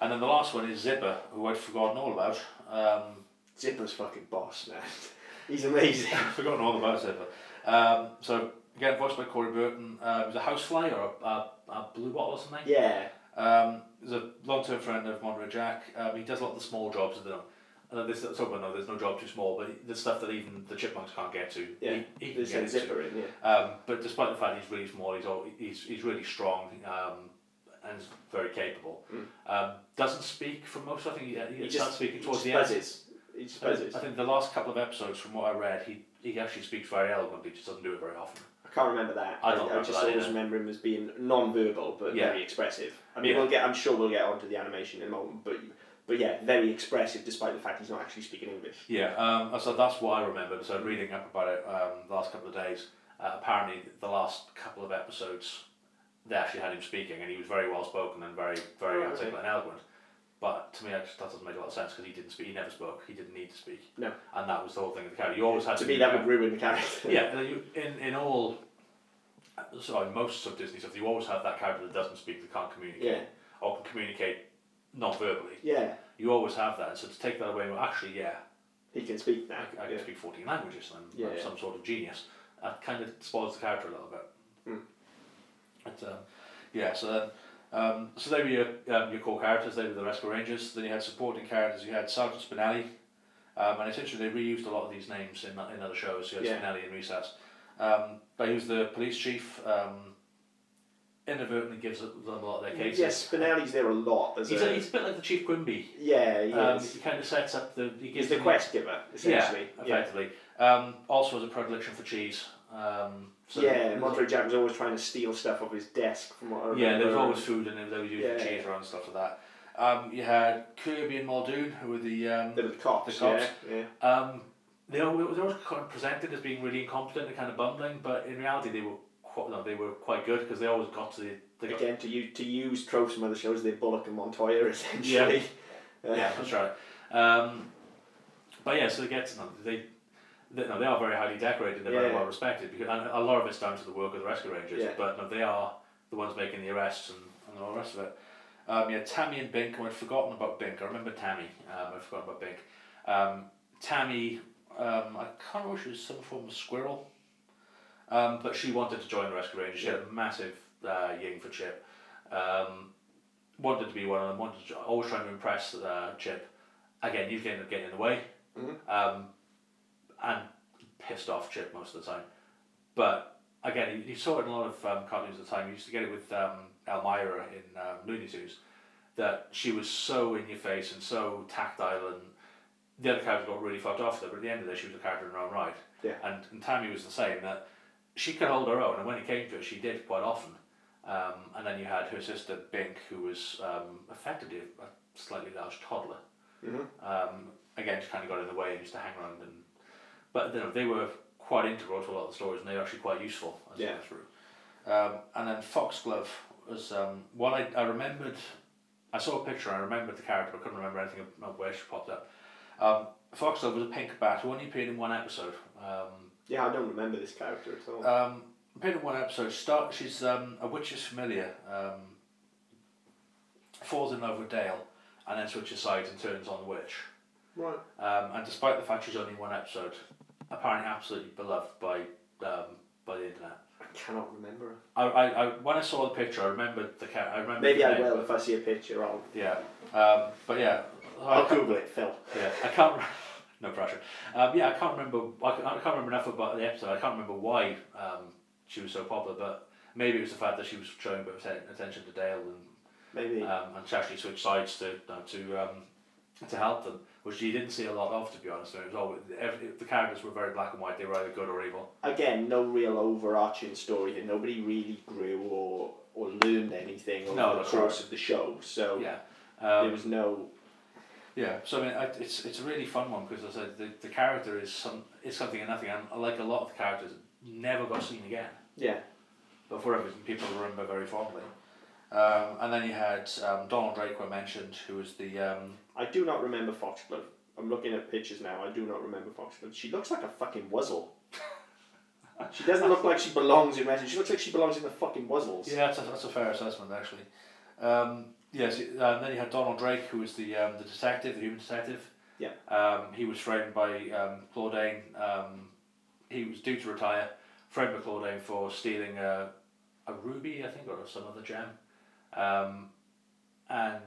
and then the last one is Zipper, who I'd forgotten all about. Um, Zipper's fucking boss, man. (laughs) He's amazing. (laughs) I've forgotten all about Zipper. Um, so again, voiced by Corey Burton. Uh, was a housefly or a, a, a blue bottle or something. yeah. Um, he's a long-term friend of Monterey Jack. Um, he does a lot of the small jobs. That, uh, this, so, well, no, there's no job too small, but the stuff that even the chipmunks can't get to, Yeah. he, he can get zipper in, yeah. Um, but despite the fact he's really small, he's all, he's, he's really strong um, and very capable. Um, doesn't speak for most. I think he, he, He starts speaking towards the end. buzzes. I think- I think the last couple of episodes, from what I read, he he actually speaks very eloquently. Just doesn't do it very often. I can't remember that. I don't I, remember just always either. remember him as being non-verbal but Yeah. very expressive. I mean, Yeah. we'll get. I'm sure we'll get onto the animation in a moment, but But yeah, very expressive despite the fact he's not actually speaking English. Yeah, um, so that's what I remembered. So reading up about it um, the last couple of days, uh, apparently the last couple of episodes, they actually had him speaking, and he was very well spoken and very, very Oh, articulate okay. and eloquent. But to me, that, that doesn't make a lot of sense because he didn't speak. He never spoke. He didn't need to speak. No. And that was the whole thing of the character. You always had To to me, be that would ruin the character. (laughs) yeah, and you, in in all, sorry, most of Disney stuff, you always have that character that doesn't speak, that can't communicate, Yeah. or can communicate non-verbally. Yeah, You always have that. So to take that away, well, actually, yeah, he can speak now. I, I can yeah. speak fourteen languages, and I'm, Yeah, I'm yeah. some sort of genius. That kind of spoils the character a little bit. Hmm. But um, yeah, so then. Um, so they were your, um, your core characters, they were the Rescue Rangers. Then you had supporting characters, you had Sergeant Spinelli, um, and essentially they reused a lot of these names in, in other shows. You had Yeah. Spinelli and Recess. Um, but he was the police chief, um, inadvertently gives them a lot of their cases. Yes, Spinelli's there a lot. As He's a, a, he's a bit like the Chief Quimby. yeah, he Um, is. he kind of sets up the. He He's the quest giver, essentially. Yeah, Yeah, effectively. Um, also has a predilection for cheese. Um, so yeah. Monterey Jack was always trying to steal stuff off his desk. From what I remember. Yeah, there was always food in there. They were using Yeah. around and stuff like that. Um, you had Kirby and Muldoon, who were the. Um, They were the cops. The cops. Yeah, yeah. um, they were, they were kind of presented as being really incompetent and kind of bumbling, but in reality they were quite, no, they were quite good because they always got to the. They got, Again, to use to use tropes from other shows, they're Bullock and Montoya (laughs) essentially. Uh, yeah, that's right. Um, but yeah, so they get to them. They, they, no, they are very highly decorated. They're very well respected because and a lot of it's down to the work of the rescue rangers. Yeah. But no, they are the ones making the arrests and, and all the rest of it. Um, yeah, Tammy and Bink. I'd forgotten about Bink. I remember Tammy. Um, I'd forgotten about Bink. Um, Tammy, um, I can't remember if she was some form of squirrel. Um, but she wanted to join the rescue rangers. She had a massive uh, ying for Chip. Um, wanted to be one of them. Wanted to, always trying to impress uh, Chip. Again, he's getting getting in the way, Mhm. um, and pissed off Chip most of the time. But again, you, you saw it in a lot of um, cartoons at the time. You used to get it with um, Elmyra in um, Looney Tunes, that she was so in your face and so tactile, and the other characters got really fucked off with her. But at the end of the day, she was a character in her own right. Yeah. And, and Tammy was the same. That she could hold her own, and when it came to it, she did quite often. Um, and then you had her sister Bink, who was um, effectively a slightly large toddler. Mhm. Um, again, she kind of got in the way and used to hang around. And but you know, they were quite integral to a lot of the stories, and they were actually quite useful as Yeah. went through. Um, and then Foxglove was um, one I, I remembered. I saw a picture. and I remembered the character, but I couldn't remember anything about where she popped up. Um, Foxglove was a pink bat who only appeared in one episode. Um, Yeah, I don't remember this character at all. um, appeared in one episode. Start. She's um, a witch's familiar. Um, falls in love with Dale, and then switches sides and turns on the witch. right. Um, and despite the fact she's only one episode, apparently absolutely beloved by um, by the internet. I cannot remember. I, I, I when I saw the picture, I remembered the car- I remember. Maybe I name, will if I see a picture. I'll Yeah, um, but yeah, I'll Google it, Phil. Yeah, I can't. (laughs) No pressure. Um, yeah, I can't remember. I can't, I can't remember enough about the episode. I can't remember why um, she was so popular, but maybe it was the fact that she was showing a bit of atten- attention to Dale and Maybe. um, and she actually switched sides to uh, to um, to help them, which you didn't see a lot of, to be honest. It was always, every, the characters were very black and white. They were either good or evil. Again, no real overarching story here. Nobody really grew or or learned anything over No, the course right. of the show. So Yeah. there Um, was no. Yeah, so I mean, I, it's it's a really fun one because as I said the, the character is some is something and nothing, and like a lot of the characters, never got seen again. Yeah. But for reason, people remember very fondly. Um, and then you had um, Donald Drake, who I mentioned, who was the um, I do not remember Foxglove. I'm looking at pictures now. I do not remember Foxglove. She looks like a fucking wuzzle. she doesn't look like she belongs in wrestling. She looks like she belongs in the fucking wuzzles. yeah, that's a, that's a fair assessment actually. Um, yes, uh, then you had Donald Drake, who was the um, the detective, the human detective. Yeah. Um, he was framed by um, Klordane. Um, he was due to retire. Framed by Klordane for stealing a, a ruby, I think, or some other gem. Um, and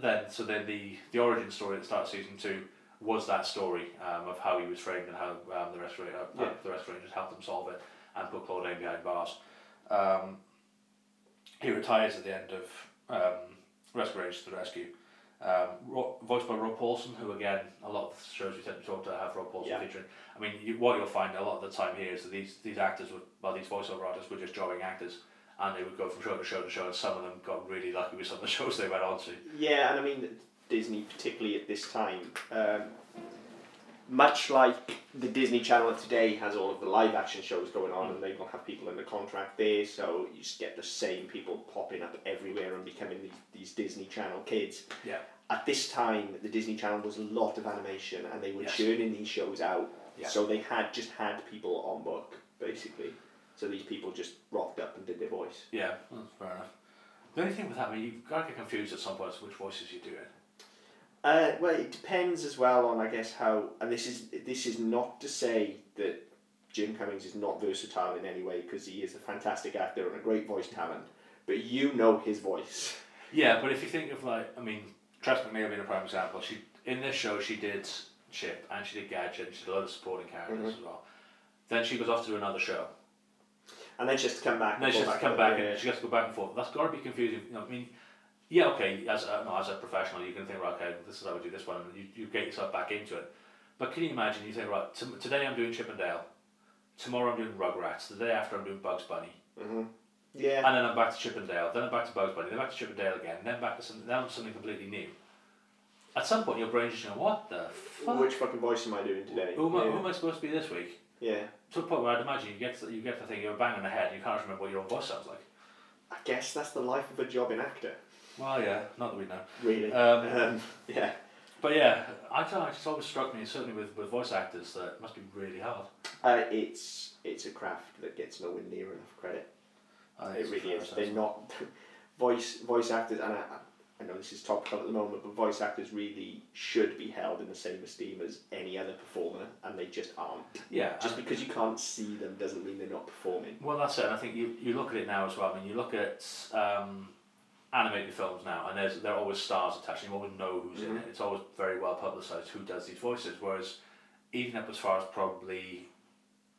then, so then the the origin story at the start of season two was that story um, of how he was framed and how um, the rest uh, Yeah. the rest rangers helped him solve it and put Klordane behind bars. Um, he retires at the end of um, Rescue Rangers to the Rescue. Um, Ro- voiced by Rob Paulsen, who again, a lot of the shows we tend to talk to have Rob Paulsen Yeah. featuring. I mean, you, what you'll find a lot of the time here is that these these actors, were, well, these voiceover artists were just jobbing actors, and they would go from show to show to show, and some of them got really lucky with some of the (laughs) shows they went on to. Yeah, and I mean, Disney, particularly at this time. Um, much like the Disney Channel of today has all of the live action shows going on, and they will have people under contract there, so you just get the same people popping up everywhere and becoming these, these Disney Channel kids. Yeah. At this time, the Disney Channel was a lot of animation, and they were Yes. churning these shows out. Yeah. So they had just had people on book basically. So these people just rocked up and did their voice. Yeah, that's fair enough. The only thing with that, I mean, you've got to get confused at some point as to which voices you're doing. Uh, well, it depends as well on I guess how, and this is this is not to say that Jim Cummings is not versatile in any way because he is a fantastic actor and a great voice talent. But you know his voice. (laughs) Yeah, but if you think of like, I mean, Tress MacNeille being a prime example, she in this show she did Chip and she did Gadget and she did a lot of supporting characters Mhm. as well. Then she goes off to do another show. And then she has to come back. And then she has to come back yeah. and she has to go back and forth. That's got to be confusing. You know, I mean, yeah, okay, as a, no, as a professional, you can think, right, okay, this is how we do this one, and you, you get yourself back into it. But can you imagine? You think, right, t- today I'm doing Chip and Dale, tomorrow I'm doing Rugrats, the day after I'm doing Bugs Bunny, Mhm. Yeah. and then I'm back to Chip and Dale, then I'm back to Bugs Bunny, then back to Chip and Dale again, then back to something, then something completely new. At some point, your brain's just going, what the fuck? Which fucking voice am I doing today? who, am I, yeah. who am I supposed to be this week? yeah. To the point where I'd imagine you get to, you get to think you're banging the head and you can't remember what your own voice sounds like. I guess that's the life of a job in actor. Well, yeah, not that we know. Really. Um, Um, yeah. But yeah, I don't know, it's always struck me, certainly with, with voice actors, that it must be really hard. Uh, it's it's a craft that gets nowhere near enough credit. Think It really is. They're not (laughs) voice voice actors, and I, I know this is topical at the moment, but voice actors really should be held in the same esteem as any other performer, and they just aren't. Yeah, Just because you can't see them doesn't mean they're not performing. Well, that's it. and I think you, you look at it now as well. I mean, you look at um, animated films now, and there's there are always stars attached. And you always know who's in Mhm. it. It's always very well publicised who does these voices. Whereas, even up as far as probably,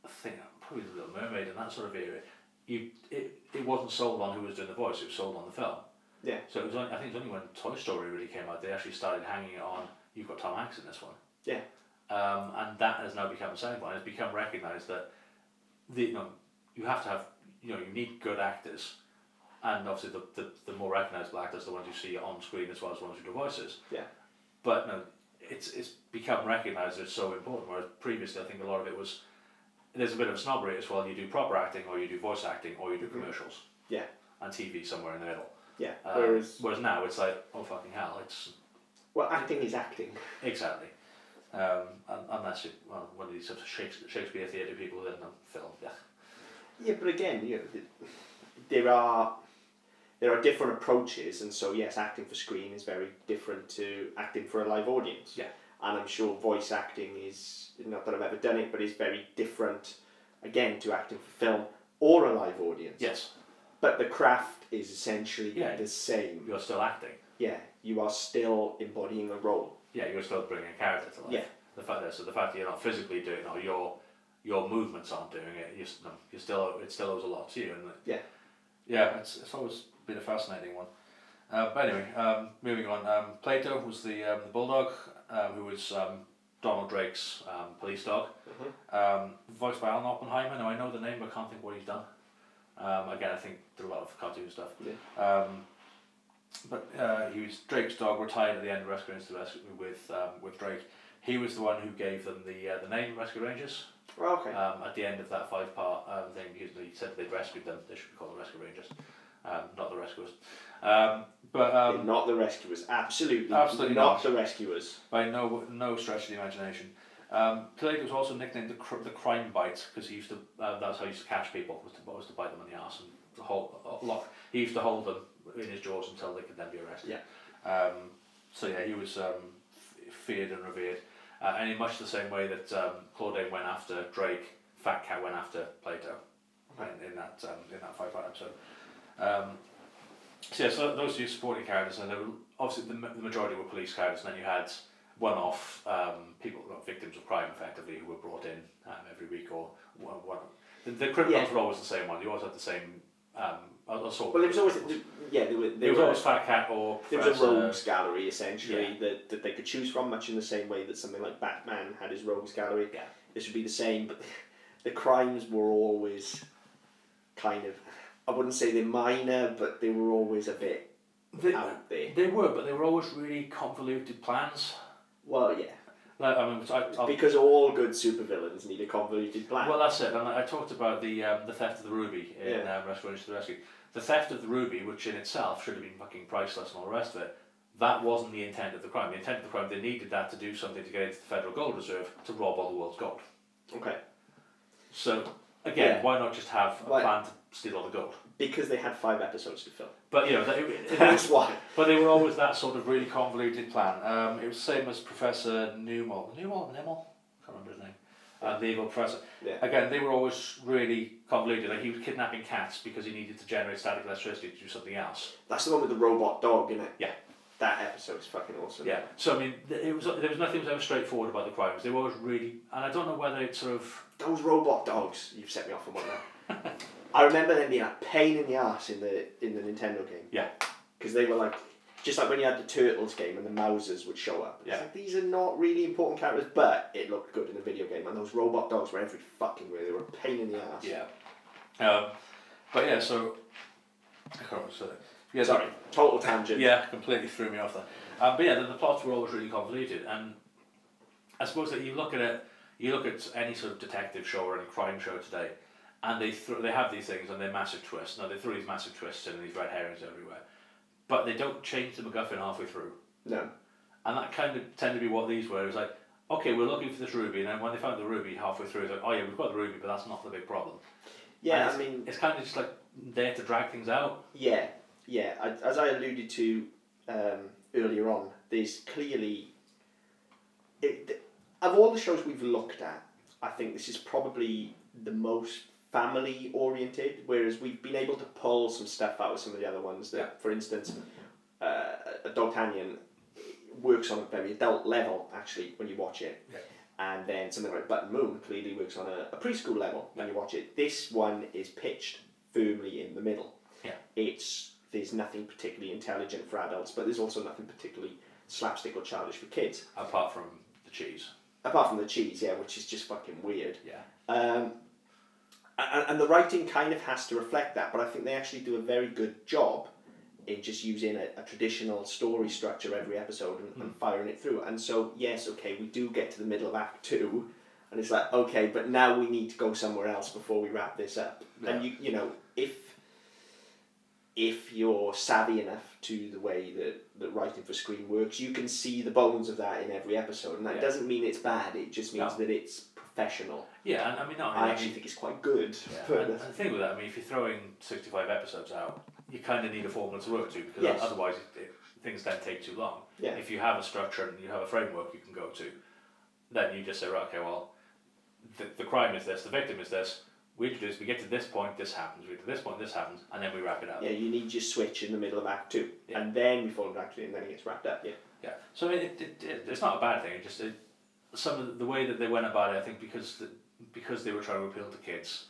I think probably the Little Mermaid and that sort of era, you it, it wasn't sold on who was doing the voice. It was sold on the film. Yeah. So it was only, I think it was only when Toy Story really came out they actually started hanging it on. You've got Tom Hanks in this one. Yeah. Um, and that has now become a selling point. It's become recognised that the you know you have to have you know you need good actors, and obviously the, the, the more recognisable actors, the ones you see on screen as well as the ones who do voices. Yeah. But no, it's it's become recognised as so important. Whereas previously, I think a lot of it was there's a bit of snobbery as well. You do proper acting, or you do voice acting, or you do commercials. Yeah. And TV somewhere in the middle. Yeah. Um, Whereas, whereas now it's like oh fucking hell, it's well, acting is acting. exactly. Um, un- unless you well one of these sort of Shakespeare, Shakespeare theatre people in a film, yeah. Yeah, but again, you know, there are there are different approaches, and so yes, acting for screen is very different to acting for a live audience. Yeah. And I'm sure voice acting is not that I've ever done it, but is very different, again, to acting for film or a live audience. Yes, But the craft is essentially Yeah. the same. you're still acting. Yeah, you are still embodying a role. Yeah, you're still bringing a character to life. Yeah. The fact that so the fact that you're not physically doing it or your your movements aren't doing it, you no, you still it still owes a lot to you. And Yeah. yeah, it's it's always been a fascinating one. Uh, but anyway, um, moving on. Um, Plato was the um, the bulldog, um, who was um, Donald Drake's um, police dog, um, voiced by Alan Oppenheimer. Now I know the name, but I can't think what he's done. Um, again, I think did a lot of cartoon stuff. Yeah. Um, but uh, he was Drake's dog, retired at the end of Rescue Rangers Rescue with um, with Drake. He was the one who gave them the uh, the name Rescue Rangers Oh, okay. um, at the end of that five part um, thing because he said they'd rescued them. They should be called the Rescue Rangers, um, not the Rescuers. Um, but um, not the rescuers. Absolutely. Absolutely not. not. the rescuers. by no no stretch of the imagination. Um, was also nicknamed the, cr- the crime bite because he used to. Uh, that's how he used to catch people was to was to bite them in the arse and to hold uh, lock. He used to hold them in his jaws until they could then be arrested. Yeah. Um, so yeah, he was um, f- feared and revered, uh, and in much the same way that um, Klordane went after Drake, Fat Cat went after Plato, in, in that um, in that five part episode. Um, so yeah, so those two supporting characters, and they were obviously the, the majority were police characters, and then you had one-off um, people, victims of crime, effectively, who were brought in um, every week or one. one the, the criminals Yeah. were always the same one. You always had the same um, assault. Well, there was always yeah. There, were, there, There was were- always Fat Cat or There was a rogues gallery essentially Yeah. that, that they could choose from, much in the same way that something like Batman had his rogues gallery. Yeah. This would be the same, but (laughs) the crimes were always kind of, I wouldn't say they're minor, but they were always a bit They, out there. they were, but they were always really convoluted plans. Well, yeah, Like, I mean, I, because all good supervillains need a convoluted plan. Well, that's it. And I talked about the um, the theft of the ruby in Yeah. um, Restoration to the Rescue. The theft of the ruby, which in itself should have been fucking priceless and all the rest of it, that wasn't the intent of the crime. The intent of the crime, they needed that to do something to get into the Federal Gold Reserve to rob all the world's gold. okay, So, again, Yeah. why not just have a Why- plan to steal all the gold? Because they had five episodes to film. But, you know, they, it, (laughs) That's why. but they were always that sort of really convoluted plan. Um, it was the same as Professor Newmall. Newmall? Newmall? I can't remember his name. Uh, the evil professor. Yeah. Again, they were always really convoluted. Like he was kidnapping cats because he needed to generate static electricity to do something else. That's the one with the robot dog, isn't it? Yeah. That episode is fucking awesome. Yeah. So I mean, it was there was nothing was ever straightforward about the crimes. They were always really, and I don't know whether it's sort of Those robot dogs, you've set me off on one now. (laughs) I remember them being a pain in the ass in the in the Nintendo game. Yeah. Because they were like, just like when you had the Turtles game and the Mousers would show up. It's Yeah. like, these are not really important characters, but it looked good in the video game. And those robot dogs were every fucking way. They were a pain in the ass. yeah. Um, but yeah, so I can't remember. So, yeah, Sorry, total tangent. Yeah, completely threw me off there. Um, but yeah, the, the plots were always really convoluted, and I suppose that you look at it, you look at any sort of detective show or any crime show today, and they throw, they have these things and they're massive twists. Now they throw these massive twists in and these red herrings everywhere, but they don't change the MacGuffin halfway through, No. and that kind of tended to be what these were. It was like, okay, we're looking for this ruby, and then when they found the ruby halfway through, it's like, oh yeah, we've got the ruby, but that's not the big problem. Yeah, I mean, it's kind of just like there to drag things out. Yeah, yeah. I, as I alluded to um, earlier on, there's clearly it, th- of all the shows we've looked at, I think this is probably the most family oriented. Whereas we've been able to pull some stuff out of some of the other ones. That, Yeah. for instance, uh, a Dogtanian works on a very adult level actually when you watch it. Yeah. And then something like Button Moon clearly works on a, a preschool level when you watch it. This one is pitched firmly in the middle. Yeah. It's there's nothing particularly intelligent for adults, but there's also nothing particularly slapstick or childish for kids. Apart from the cheese. Apart from the cheese, yeah, which is just fucking weird. Yeah. Um, and, and the writing kind of has to reflect that, but I think they actually do a very good job in just using a, a traditional story structure every episode and, and hmm. firing it through. And so, yes, okay, we do get to the middle of Act Two, and it's like, okay, but now we need to go somewhere else before we wrap this up. And you, you know, if if you're savvy enough to the way that, that writing for screen works, you can see the bones of that in every episode. And that Yeah. doesn't mean it's bad, it just means No. that it's professional. Yeah, and I mean, no, I I actually mean, think it's quite good. yeah. and, and the thing with that, I mean, if you're throwing 65 episodes out, you kind of need a formula to work to because Yes. otherwise it, it, things then take too long. Yeah. If you have a structure and you have a framework you can go to, then you just say, right, okay, well, the, the crime is this, the victim is this. We introduce, we get to this point, this happens. We get to this point, this happens, and then we wrap it up. yeah, you need your switch in the middle of Act Two, Yeah. and then we fall into Act Three, and then it gets wrapped up. Yeah, Yeah. So it, it, it, it's not a bad thing. It just it, some of the, way that they went about it, I think, because the, because they were trying to appeal to kids,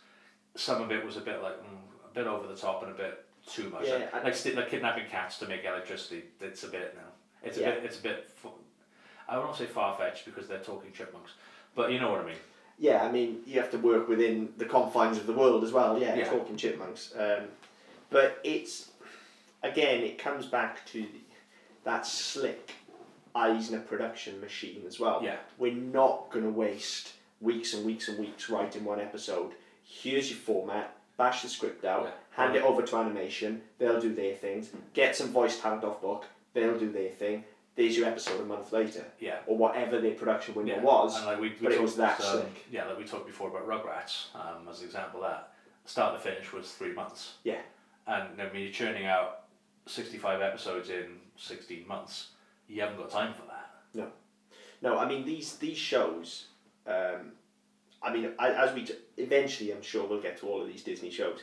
some of it was a bit like mm, a bit over the top and a bit too much. Yeah, like, like, like kidnapping cats to make electricity. It's a bit no. It's a Yeah. bit. It's a bit. I won't say far fetched because they're talking chipmunks, but you know what I mean. yeah. I mean, you have to work within the confines of the world as well. Yeah, Yeah. talking chipmunks. Um, but it's again, it comes back to that slick Eisner production machine as well. Yeah. We're not going to waste weeks and weeks and weeks writing one episode. Here's your format. Bash the script out. Yeah. Hand it over to animation. They'll do their things. Get some voice talent off book. They'll do their thing. There's your episode a month later, Yeah. or whatever their production window Yeah. was. And like we, we but it was that um, slick. Yeah, like we talked before about Rugrats, um, as an example of that. Start to finish was three months. Yeah. And I mean, you're churning out 65 episodes in 16 months. You haven't got time for that. No, no. I mean these these shows. Um, I mean, I, as we t- eventually, I'm sure we'll get to all of these Disney shows,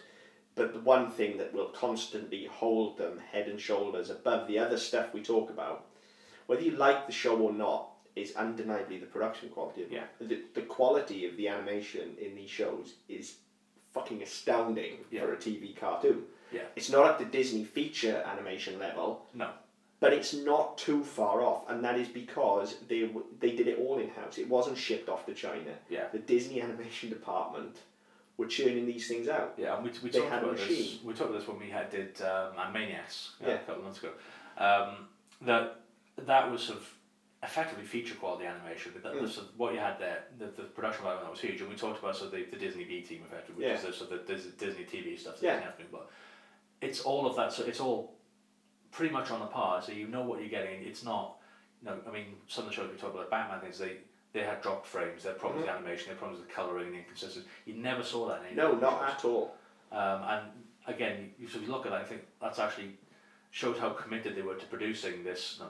but the one thing that will constantly hold them head and shoulders above the other stuff we talk about, whether you like the show or not, is undeniably the production quality. Yeah. The the quality of the animation in these shows is fucking astounding Yeah. for a TV cartoon. Yeah. It's not up to Disney feature animation level, No. But it's not too far off, and that is because they they did it all in house. It wasn't shipped off to China. Yeah. The Disney animation department were churning these things out. Yeah, and we, we They talked about this. We talked about this when we had did um, Animaniacs uh, Yeah. a couple of months ago. Um, that that was sort of effectively feature quality animation. But that Mm. was sort of what you had there. The, the production value that was huge, and we talked about sort of the, the Disney B team effectively, which Yeah. is the, sort of the Dis- Disney TV stuff. That Yeah. Disney has been, but it's all of that. So it's all pretty much on the par. So you know what you're getting. It's not. You know, I mean, some of the shows we talked about, Batman is they they had dropped frames. They had problems with the animation. They had problems with the colouring, the inconsistency. You never saw that in any No, not shows. at all. Um, and again, you, you look at that, I think that's actually showed how committed they were to producing this.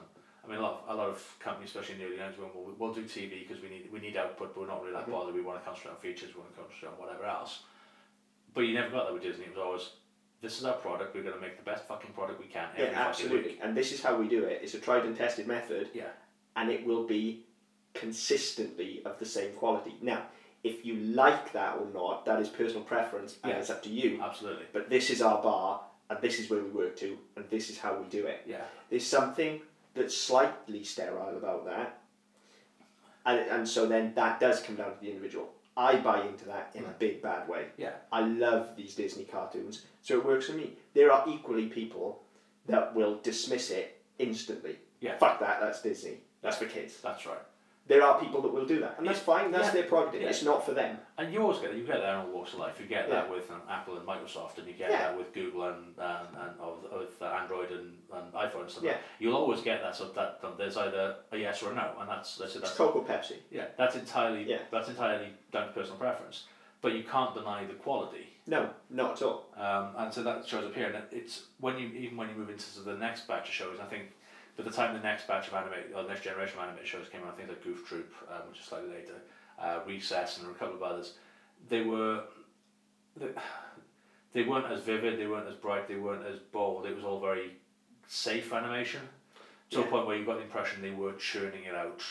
I mean, a lot, of, a lot of companies, especially in the early 90s, went, well, we'll do TV because we need we need output, but we're not really that Mhm. bothered. We want to concentrate on features, we want to concentrate on whatever else. But you never got that with Disney. It was always, this is our product. We're going to make the best fucking product we can every Yeah, fucking absolutely. week. And this is how we do it. It's a tried and tested method, Yeah, and it will be consistently of the same quality. Now, if you like that or not, that is personal preference, and Yeah. it's up to you. absolutely. But this is our bar, and this is where we work to, and this is how we do it. Yeah, There's something that's slightly sterile about that, and, and so then that does come down to the individual. I buy into that in a mm. big bad way. yeah, I love these Disney cartoons, so it works for me. There are equally people that will dismiss it instantly. Yeah. Fuck that, that's Disney. That's for kids. that's right. There are people that will do that, and that's fine. That's Yeah. their prerogative. Yeah. It's not for them. And you always get that. you get that in all walks of life. You get that with um, Apple and Microsoft, and you get that with Google and and, and or with- with Android and, and iPhone and stuff. Yeah. like. You'll always get that. So that um, there's either a yes or a no, and that's that's it. It's That's, Coke or Pepsi. yeah, that's entirely Yeah. that's entirely down to personal preference. But you can't deny the quality. No, not at all. Um, and so that shows up here, and it's when you even when you move into sort of the next batch of shows. I think by the time the next batch of animated or next generation of animated shows came out, I think like Goof Troop, um, which is slightly later, uh, Recess, and a couple of others, they were they, they weren't as vivid, they weren't as bright, they weren't as bold. It was all very safe animation to a point where you got the impression they were churning it out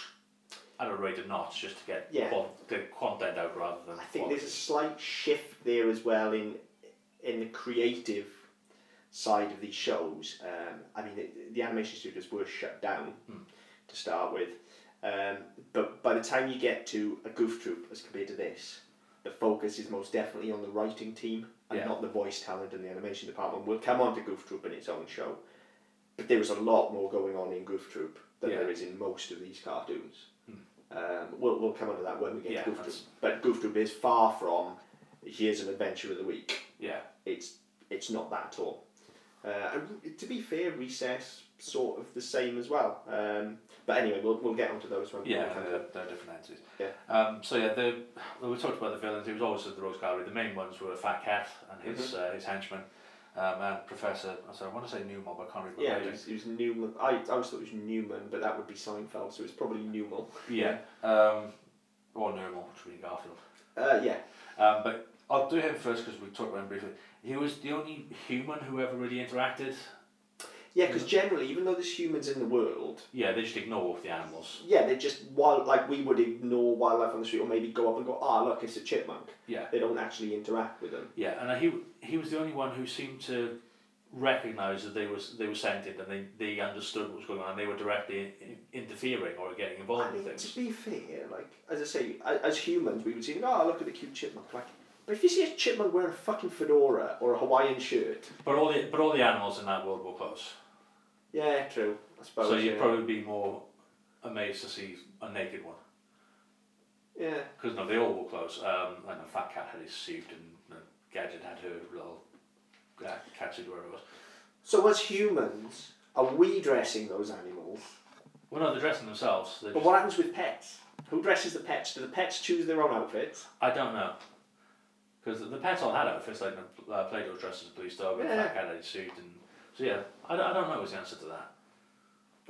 at a rate of knots just to get Yeah. qual- the content out rather than I think there's a slight shift there as well in in the creative side of these shows. Um, I mean, the, the animation studios were shut down Hmm. to start with, um, but by the time you get to a Goof Troop as compared to this, the focus is most definitely on the writing team and Yeah. not the voice talent and the animation department. We'll come on to Goof Troop in its own show, but there is a lot more going on in Goof Troop than Yeah. there is in most of these cartoons. Um, we'll, we'll come to that when we get Yeah, to Goof Troop. But Goof Troop is far from here's an adventure of the week. yeah. It's it's not that at all. Uh, and to be fair, Recess sort of the same as well. Um, but anyway, we'll, we'll get onto those when we Yeah, to they're, they're different entities. Yeah. Um, so yeah, the well, we talked about the villains. It was always at the rogues gallery. The main ones were Fat Cat and his Mm-hmm. uh, his henchman, um, and Professor. Sorry, I want to say Newman, but I can't remember. Yeah, it was, it was Newman. I, I always thought it was Newman, but that would be Seinfeld, so it's probably Newman. Yeah. Um, or Nermal, which would be Garfield. Uh, yeah. Um, but I'll do him first because we talked about him briefly. He was the only human who ever really interacted. Yeah, because generally, even though there's humans in the world, Yeah, they just ignore off the animals. yeah, they just wild like we would ignore wildlife on the street, or maybe go up and go, ah, look, it's a chipmunk. Yeah. They don't actually interact with them. Yeah, and he he was the only one who seemed to recognise that they was they were sentient and they, they understood what was going on and they were directly in, interfering or getting involved I in mean, to things. be fair, like as I say, a- as humans, we would see, oh, look at the cute chipmunk. Like, but if you see a chipmunk wearing a fucking fedora or a Hawaiian shirt, But all the but all the animals in that world were close, yeah, true. I suppose. so you'd yeah. probably be more amazed to see a naked one yeah. because no, they all were close. Um, I know Fat Cat had his suit and you know, Gadget had her little uh, cat suit, whatever it was. So as humans, are we dressing those animals? Well, no, they're dressing themselves. They're But just, what happens with pets? Who dresses the pets? Do the pets choose their own outfits? I don't know. Because the pets all had outfits, like uh, Plato dressed as a police dog, and Yeah. Fat Cat had his suit, and so yeah, I, don't- I don't know what's the answer to that.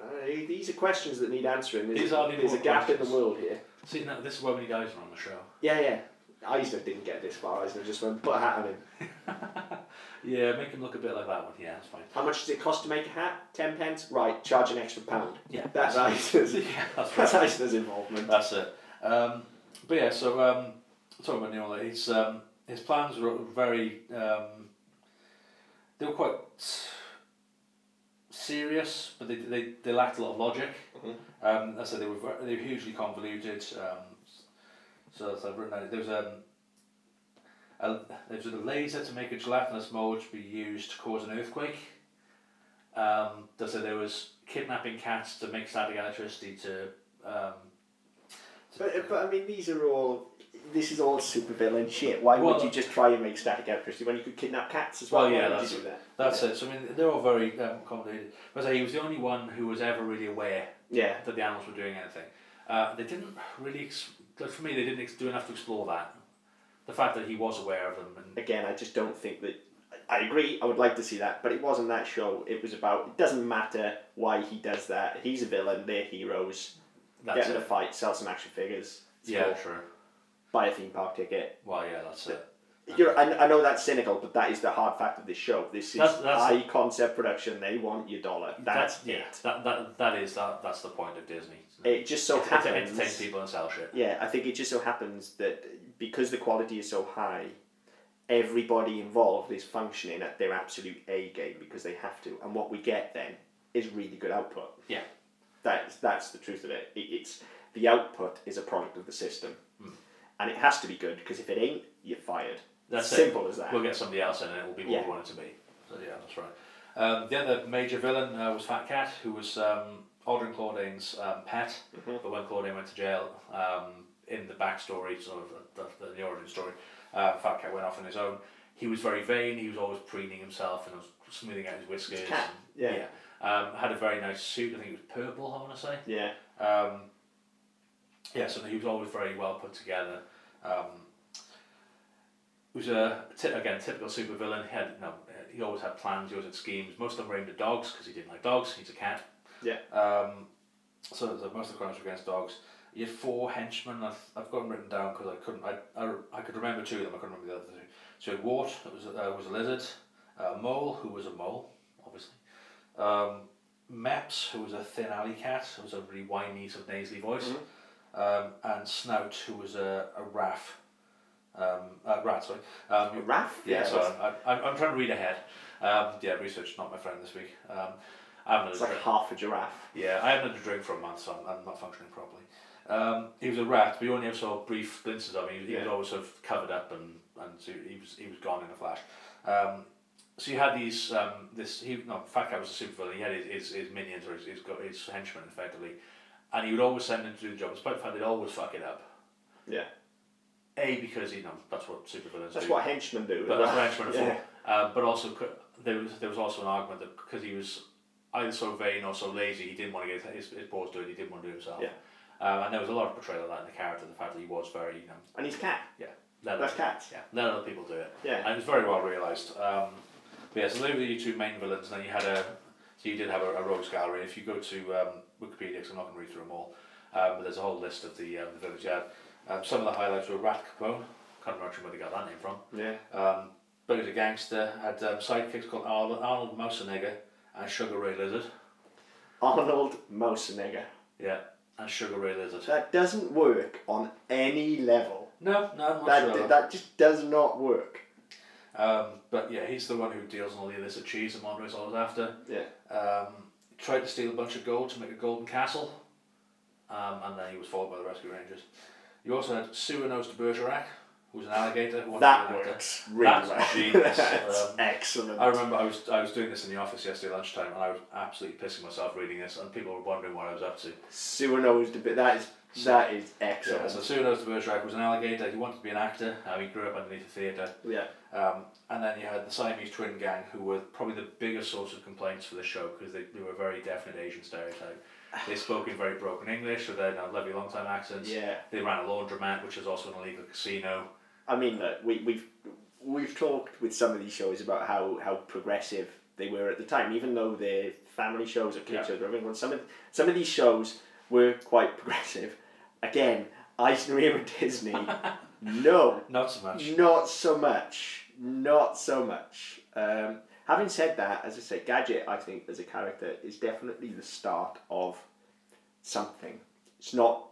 Uh, these are questions that need answering. There's, These are the there's a important gap in the questions. world here. See, now this is where we need Eisner on the show. Yeah, yeah. Eisner didn't get this far. Eisner just went, put a hat on him. (laughs) Yeah, make him look a bit like that one. Yeah, that's fine. How much does it cost to make a hat? Ten pence? Right, charge an extra pound. Yeah, That's Eisner's, (laughs) yeah, that's that's right. Eisner's involvement. That's it. Um, but yeah, so um, talking about Neil, his um, his plans were very um, they were quite serious, but they, they, they lacked a lot of logic. Mhm. Um, I said, they were ver- they were hugely convoluted. Um, so as I've written down, there was um, a, there's a laser to make a gelatinous mold be used to cause an earthquake. Um, does say there was kidnapping cats to make static electricity to. Um, to- But, but I mean, these are all. This is all supervillain shit. Why Well, would you just try and make static electricity when you could kidnap cats as well? Well, yeah, Why that's- that? that's it. So I mean, they're all very um, complicated. But I he was the only one who was ever really aware Yeah, that the animals were doing anything. Uh, they didn't really, ex- for me, they didn't ex- do enough to explore that. The fact that he was aware of them, and again, I just don't think that. I agree. I would like to see that, but it wasn't that show. It was about. It doesn't matter why he does that. He's a villain. They're heroes. that's Get in a fight. Sell some action figures. It's Yeah, true. Buy a theme park ticket. Well, yeah, that's it. You're, I, I know that's cynical, but that is the hard fact of this show. This is That's- that's- high concept production. They want your dollar. That's That- yeah, that, that that is that that's the point of Disney. It just so It's- it's to happens. entertain people and sell shit. Yeah, I think it just so happens that because the quality is so high, everybody involved is functioning at their absolute A game because they have to. And what we get then is really good output. Yeah. That's that's the truth of it. it it's the output is a product of the system, Hmm. And it has to be good because if it ain't, you're fired. That's it. Simple as that. We'll get somebody else in and it will be what Yeah. we want it to be. So yeah, that's right. Um, the other major villain uh, was Fat Cat, who was um, Aldrin Klordane's um, pet. Mhm. But when Klordane went to jail, um, in the backstory, sort of the, the, the origin story, uh, Fat Cat went off on his own. He was very vain. He was always preening himself and was smoothing out his whiskers. And- yeah. Um, had a very nice suit. I think it was purple. I want to say. Yeah. Yeah, so he was always very well put together. Um, he was a again typical supervillain. He had no, he always had plans. He always had schemes. Most of them were aimed at dogs because he didn't like dogs. He's a cat. Yeah. Um, so most of the crimes were against dogs. He had four henchmen. I've, I've got them written down because I couldn't. I, I, I could remember two of them. I couldn't remember the other two. So he had Wart, that was a, uh, was a lizard. Uh, Mole, who was a mole, obviously. Um, Mepps, who was a thin alley cat, who was a really whiny, sort of nasally voice, um, and Snout, who was a, a raff, um, uh, rat, sorry. Um, Raph? yeah, so that's- I, I, I'm trying to read ahead. Um, yeah, research not my friend this week. Um, I haven't It's had a like drink. half a giraffe. Yeah, I haven't had a drink for a month, so I'm, I'm not functioning properly. Um, he was a rat, but you only ever saw brief glimpses of him. He, he was always sort of covered up, and, and so he was he was gone in a flash. Um, so you had these um, this he no Fat Cat was a supervillain. He had his, his, his minions or his, his his henchmen effectively, and he would always send them to do the job, despite the fact they'd always fuck it up. Yeah. A because you know that's what supervillains do. That's do. what henchmen do. But that's what henchmen are Yeah. for. Um, but also, there was there was also an argument that because he was either so vain or so lazy, he didn't want to get his, his paws dirty. He didn't want to do it himself. Yeah. Um, and there was a lot of portrayal of that in the character, the fact that he was very, you know, And he's cat. let That's other, cats. yeah, let other people do it. Yeah. And it was very well realised. Um, but yeah, so they were your two main villains, and then you had a, so you did have a, a rogues gallery. If you go to um, Wikipedia, because I'm not going to read through them all, um, but there's a whole list of the, um, the villains you. Um, some of the highlights were Rat Capone, can't remember where they got that name from. Yeah. Um, but a gangster, had um, sidekicks called Arnold, Arnold Mousenegger and Sugar Ray Lizard. Arnold Mousenegger. Yeah, and Sugar Ray Lizard. That doesn't work on any level. No, no, not That, sure. that just does not work. Um, but yeah, he's the one who deals in all the illicit cheese that Monterey's always after. Yeah. Um, tried to steal a bunch of gold to make a golden castle, um, and then he was followed by the rescue rangers. You also had Sewernose de Bergerac, who was an alligator. Who That works really That's well. genius. (laughs) That's Um, excellent. I remember I was I was doing this in the office yesterday lunchtime, and I was absolutely pissing myself reading this, and people were wondering what I was up to. Cyrano's the bit. That is that is Yeah, excellent. so Sewernose de Bergerac was an alligator. He wanted to be an actor. Uh, he grew up underneath a theatre. Yeah. Um, and then you had the Siamese twin gang, who were probably the biggest source of complaints for the show because they, they were a very definite Asian stereotype. (sighs) They spoke in very broken English, so they had lovely long time accents. Yeah. They ran a laundromat, which is also an illegal casino. I mean, look, we we've we've talked with some of these shows about how, how progressive they were at the time, even though they're family shows or kids Yeah. shows or everything. Some of some of these shows were quite progressive. Again, Eisner and Disney, (laughs) no, Not so much. not so much, not so much. Um, having said that, as I say, Gadget, I think as a character is definitely the start of something. It's not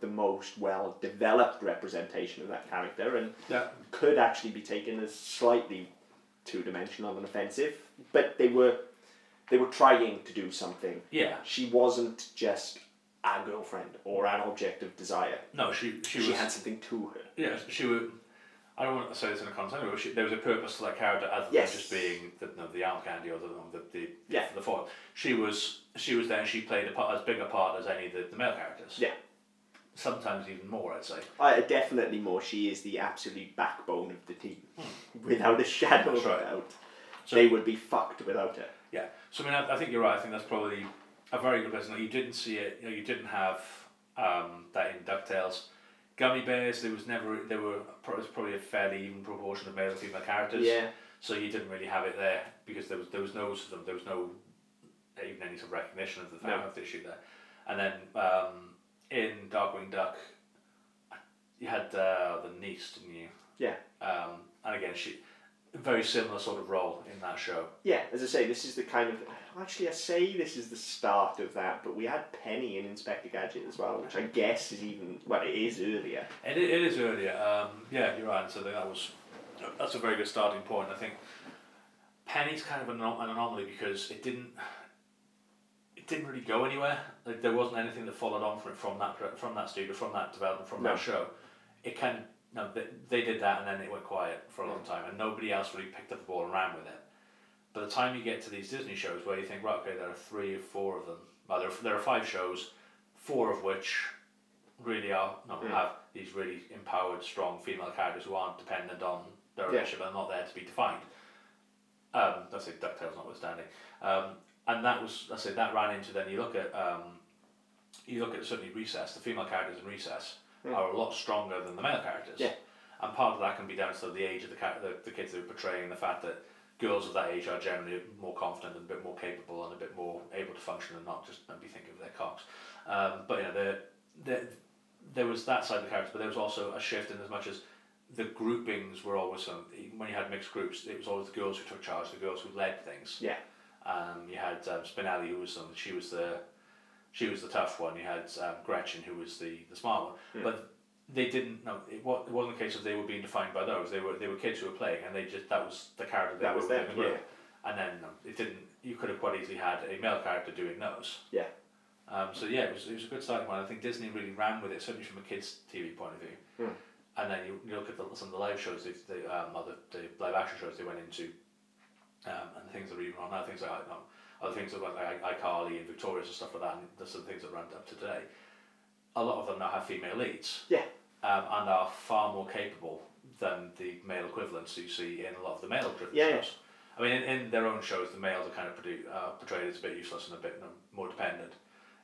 the most well developed representation of that character, and Yeah. could actually be taken as slightly two dimensional and offensive. But they were they were trying to do something. Yeah. She wasn't just a girlfriend or an object of desire. No, she she, She, was. had something to her. yeah, she was. I don't want to say this in a context, but she, there was a purpose to that character other Yes. than just being the no, the arm candy or the the the, Yeah. the foil. She was she was there. and She played a part, as big a part as any of the, the male characters. Yeah. Sometimes even more, I'd say. Uh, definitely more. She is the absolute backbone of the team, without a shadow of That's right. doubt. So- they would be fucked without her. Yeah. So I mean, I, I think you're right. I think that's probably a very good person. Like, you didn't see it. You know, you didn't have um, that in Ducktales. Gummi Bears. There was never. There were it was probably a fairly even proportion of male and female characters. Yeah. So you didn't really have it there because there was there was no sort of there was no even any sort of recognition of the No. of the issue there. And then um, in Darkwing Duck, you had uh, the niece, didn't you? Yeah. Um, and again, she very similar sort of role in that show. Yeah, as I say, this is the kind of. Actually, I say this is the start of that, but we had Penny in Inspector Gadget as well, which I guess is even. Well, it is earlier. It, it is earlier. Um, yeah, you're right. So that was that's a very good starting point. I think Penny's kind of an, an anomaly because it didn't it didn't really go anywhere. Like there wasn't anything that followed on from from that from that studio from that development from No. that show. It kind of no they, they did that and then it went quiet for a long time and nobody else really picked up the ball and ran with it. By the time you get to these Disney shows where you think right okay there are three or four of them well there are, there are five shows, four of which really are no, Mm. have these really empowered, strong female characters who aren't dependent on their Yeah. relationship and are not there to be defined. Um, let's say Ducktales notwithstanding, um, and that was I say that ran into then you look at um, you look at certainly Recess. The female characters in Recess Mm. are a lot stronger than the male characters. Yeah. And part of that can be down to the age of the the, the kids they're portraying, the fact that girls of that age are generally more confident and a bit more capable and a bit more able to function and not just and be thinking of their cocks. Um, but you know, the, the, there was that side of the characters, but there was also a shift in as much as the groupings were always some, when you had mixed groups, it was always the girls who took charge, the girls who led things. Yeah. Um, you had um, Spinelli, who was some, she was the she was the tough one. You had um, Gretchen, who was the, the smart one. Hmm. But they didn't. No, it, wa- it wasn't a case of they were being defined by those. They were they were kids who were playing, and they just that was the character they That were was within them, the group. And then no, it didn't. You could have quite easily had a male character doing those. Yeah. Um, so yeah, it was, it was a good starting point. I think Disney really ran with it, certainly from a kids' TV point of view. Hmm. And then you, you look at the, some of the live shows, they, they, um, or the, the live action shows they went into, um, and things that are even on now, things like um, other things that like I- iCarly and Victorious and stuff like that, and the sort of things that run up to today. A lot of them now have female leads. Yeah. Um, and are far more capable than the male equivalents you see in a lot of the male-driven Yeah, yeah. shows. I mean, in, in their own shows, the males are kind of produ- uh, portrayed as a bit useless and a bit more dependent.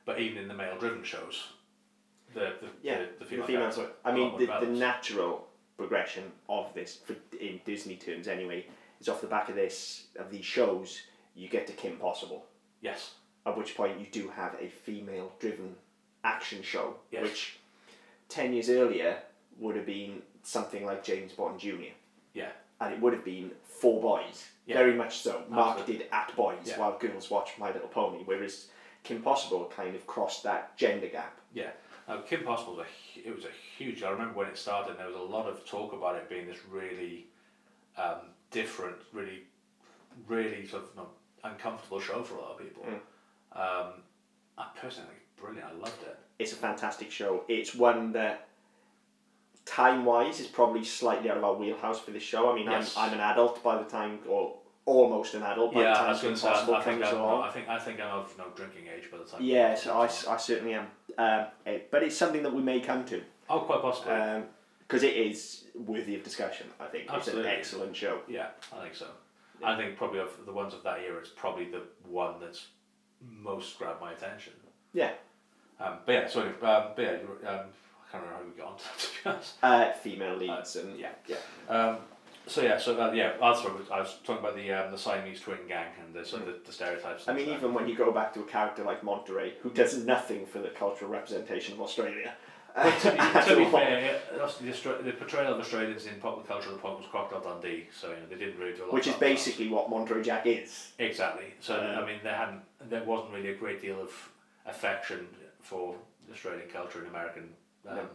But even in the male-driven shows, the the, Yeah, the, the The female females. characters I are lot mean, the, the natural progression of this, for, in Disney terms anyway, is off the back of this of these shows. You get to Kim Possible, yes, at which point you do have a female-driven action show, Yes. which ten years earlier would have been something like James Bond Junior. yeah, and it would have been for boys, Yeah. very much so, Absolutely. marketed at boys, Yeah. while girls watch My Little Pony. Whereas Kim Possible kind of crossed that gender gap. yeah. Now, Kim Possible was a it was a huge. I remember when it started. and There was a lot of talk about it being this really um, different, really, really sort of you know, uncomfortable show for a lot of people. Mm. Um, I personally think it's brilliant. I loved it. It's a fantastic show. It's one that, time wise, is probably slightly out of our wheelhouse for this show. I mean, Yes. I'm, I'm an adult by the time, or almost an adult by yeah, the I time was going to say. I, Possible I think I'm, along. I think I think I'm of no drinking age by the time. Yeah, so I, I certainly am. Um, it, but it's something that we may come to. Oh, quite possibly. because it is worthy of discussion. I think Absolutely. it's an excellent show. Yeah, I think so. I think probably of the ones of that era, it's probably the one that's most grabbed my attention. Yeah, Um, but yeah, sorry, um, but yeah, you were- um, I can't remember how we got on to, (laughs) to be honest. uh, female leads and yeah. yeah, Um, so yeah, so uh, yeah, that's what I was talking about the um, the Siamese twin gang and the, sort of the, the stereotypes. I and mean, stuff. even when you go back to a character like Monterey, who does nothing for the cultural representation of Australia. (laughs) To be, (laughs) to be fair, yeah, that's the, Austra- the portrayal of Australians in popular culture at the point was Crocodile Dundee, so you know, they didn't really do a lot. which is that. basically what Monterey Jack is. Exactly. So Um, I mean, there hadn't, there wasn't really a great deal of affection for Australian culture and American. Um, No.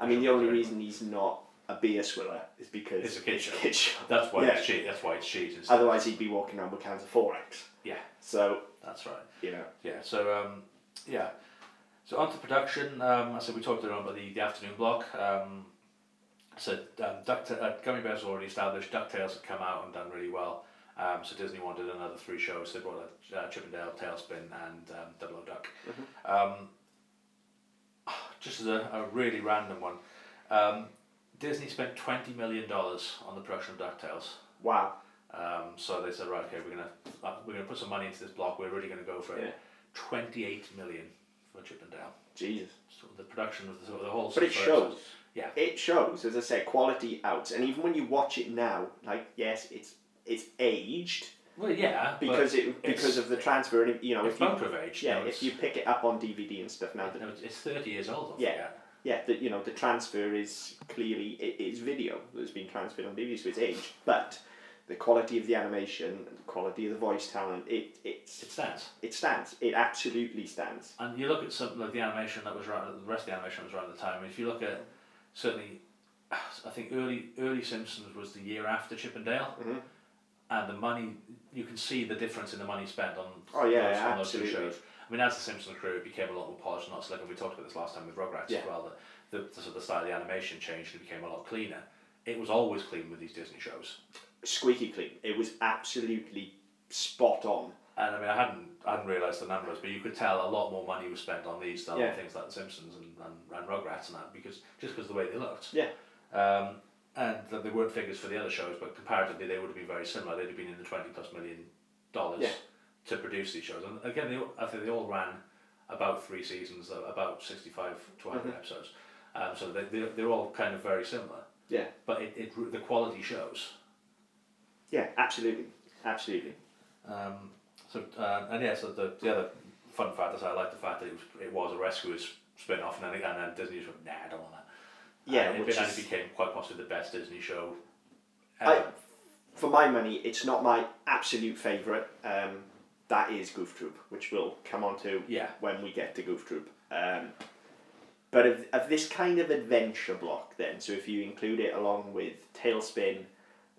I mean, the only culture. reason he's not a beer swiller is because It's a kid show. kid show. That's why Yeah. it's cheat. That's why it's cheat. It's, Otherwise, he'd be walking around with cans of Forex. yeah, So that's right. you know, Yeah. So um, yeah. So on to production. Um, I said we talked earlier about the, the afternoon block. Um, So um, Duck uh, Gummi Bears were already established. Ducktales had come out and done really well. Um, so Disney wanted another three shows. They brought a uh, Chippendale, TaleSpin, and um, Double O Duck. Um, just as a, a really random one, um, Disney spent twenty million dollars on the production of DuckTales. Wow. Um, so they said, right, okay, we're gonna uh, we're gonna put some money into this block. We're really gonna go for it. Yeah. Twenty-eight million for Chip 'n' Dale. Jesus. So the production of the, the whole. But it shows. Yeah. It shows, as I said, quality out. And even when you watch it now, like yes, it's it's aged Well, yeah, because it because of the transfer. And you know, if you have yeah, know, if you pick it up on DVD and stuff now, it's, that know, it's- thirty years old. Don't Yeah. forget. yeah, that you know the transfer is clearly it is video that's been transferred on DVD, so it's aged. But the quality of the animation, the quality of the voice talent, it it's It stands. it stands. It absolutely stands. And you look at some like the animation that was around, the rest of the animation was around the time. If you look at certainly, (sighs) I think early early Simpsons was the year after Chip Chippendale, Mhm. And the money you can see the difference in the money spent on Oh, yeah, those, on those two shows. I mean, as the Simpsons crew, it became a lot more polished, not slick. And we talked about this last time with Rugrats Yeah. as well. The, the, the, sort of the style of the animation changed and it became a lot cleaner. It was always clean with these Disney shows. Squeaky clean. It was absolutely spot on. And I mean, I hadn't I hadn't realised the numbers, but you could tell a lot more money was spent on these than Yeah. on things like The Simpsons and, and, and Rugrats and that because just because of the way they looked. Yeah. Um, and that they weren't figures for the other shows, but comparatively they would have been very similar. They'd have been in the twenty plus million dollars Yeah. to produce these shows. And again, they, all- I think they all ran about three seasons, uh, about sixty five to 100 Mhm. episodes. Um, so they they they're all kind of very similar, Yeah. but it, it the quality shows. Yeah, absolutely. Absolutely. Um, so uh, and yeah, so the, the other fun fact is I like the fact that it was it was a Rescuers spin off, and then and then Disney was like, nah, I don't want that. Yeah, which is- became quite possibly the best Disney show. I, for my money, it's not my absolute favourite. Um, that is Goof Troop, which we'll come on to Yeah. when we get to Goof Troop. Um, but of, of this kind of adventure block, then, so if you include it along with TaleSpin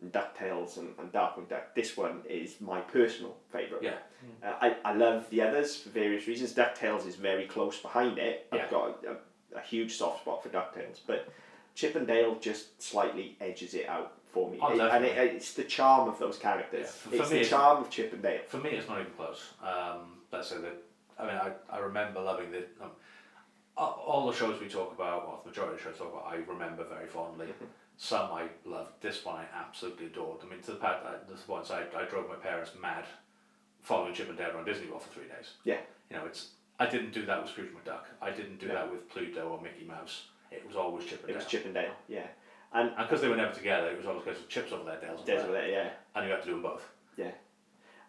and DuckTales and, and Darkwing Duck, this one is my personal favourite. Yeah. Uh, I, I love the others for various reasons. DuckTales is very close behind it. Yeah. I've got a, a huge soft spot for DuckTales, but Chip and Dale just slightly edges it out for me. Oh, It- and it, it's the charm of those characters. Yeah, it's me, the charm of Chip and Dale. For me, it's not even close. Um, let's say that. I mean, I, I remember loving the. Um, all the shows we talk about, well, the majority of the shows we talk about, I remember very fondly. (laughs) Some I loved. This one I absolutely adored. I mean, to the part, I, this once I, I drove my parents mad following Chip and Dale around Disney World for three days. Yeah. You know, it's. I didn't do that with Scrooge McDuck. I didn't do No. that with Pluto or Mickey Mouse. It was always Chip and It Dale. was Chip and Dale, yeah. And and because they were never together, it was always because Chip's over there, Dale's over Dale's there. there, yeah. And you had to do them both. Yeah.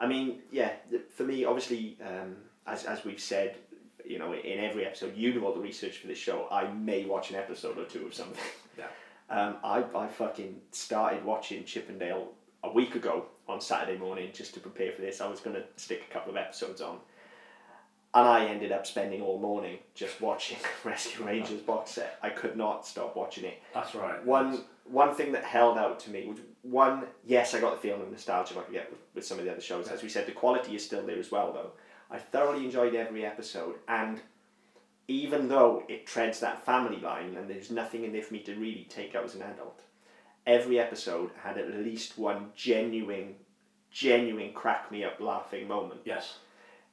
I mean, yeah, th- for me, obviously, um, as, as we've said, you know, in every episode, you do all the research for this show. I may watch an episode or two of something. (laughs) Yeah. Um, I, I fucking started watching Chip 'n' Dale a week ago on Saturday morning just to prepare for this. I was going to stick a couple of episodes on. And I ended up spending all morning just watching (laughs) Rescue Rangers box set. I could not stop watching it. That's right. One one thing that held out to me was one. Yes, I got the feeling of nostalgia like I get with, with some of the other shows. As we said, the quality is still there as well, though. I thoroughly enjoyed every episode, and even though it treads that family line, and there's nothing in there for me to really take out as an adult, every episode had at least one genuine, genuine crack me up laughing moment. Yes.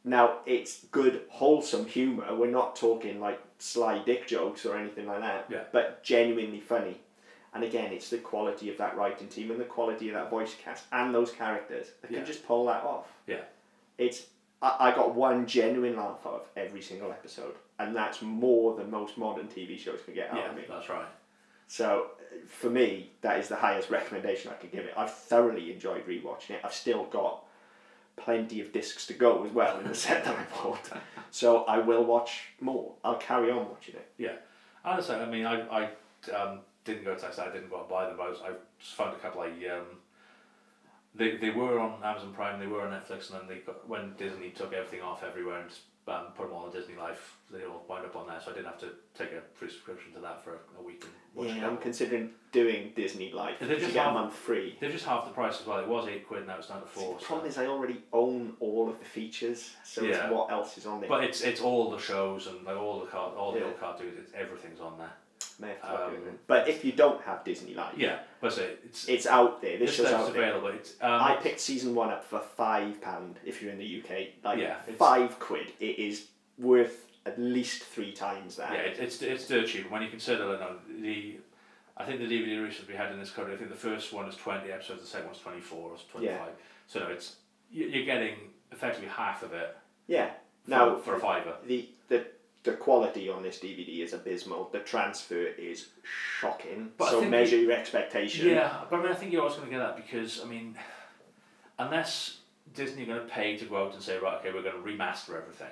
Now it's good, wholesome humour. We're not talking like sly dick jokes or anything like that. Yeah. But genuinely funny. And again, it's the quality of that writing team and the quality of that voice cast and those characters that Yeah. can just pull that off. Yeah. It's I, I got one genuine laugh out of every single episode, and that's more than most modern TV shows can get out Yeah, of me. that's right. So for me, that is the highest recommendation I could give it. I've thoroughly enjoyed rewatching it. I've still got plenty of discs to go as well in the set that I bought. So I will watch more. I'll carry on watching it. Yeah, honestly, I mean, I, I um, didn't go to I didn't go and buy them, I, was, I just found a couple I, um, they, they were on Amazon Prime, they were on Netflix, and then they got, when Disney took everything off everywhere and just um, put them all on Disney Life, they all wound up on there, so I didn't have to take a free subscription to that for a week and Yeah. I'm considering doing Disney Life. To just get a month free. They're just half the price as well. It was eight quid, now it's down to The four. So. problem is I already own all of the features, so Yeah. it's what else is on there. But it's it's all the shows and like all the car, all the Yeah. old cartoons. It's everything's on there. May have to look Um, at it. But if you don't have Disney Life, Yeah, but say it's it's out there. This this show's stuff's out there. available. It's, um, I picked season one up for five pound if you're in the UK. Like Yeah, it's- five quid. It is worth at least three times that. Yeah, it, it's it's dirt cheap. When you consider you know, the, I think the DVD releases we had in this country. I think the first one is twenty episodes, the second one's twenty four or twenty five. So no, it's you- you're getting effectively half of it Yeah. for, Now for a fiver. the the quality on this DVD is abysmal. The transfer is shocking. But so measure your expectation. Yeah, but I mean, I think you're always going to get that because I mean, unless Disney are going to pay to go out and say, right, okay, we're going to remaster everything.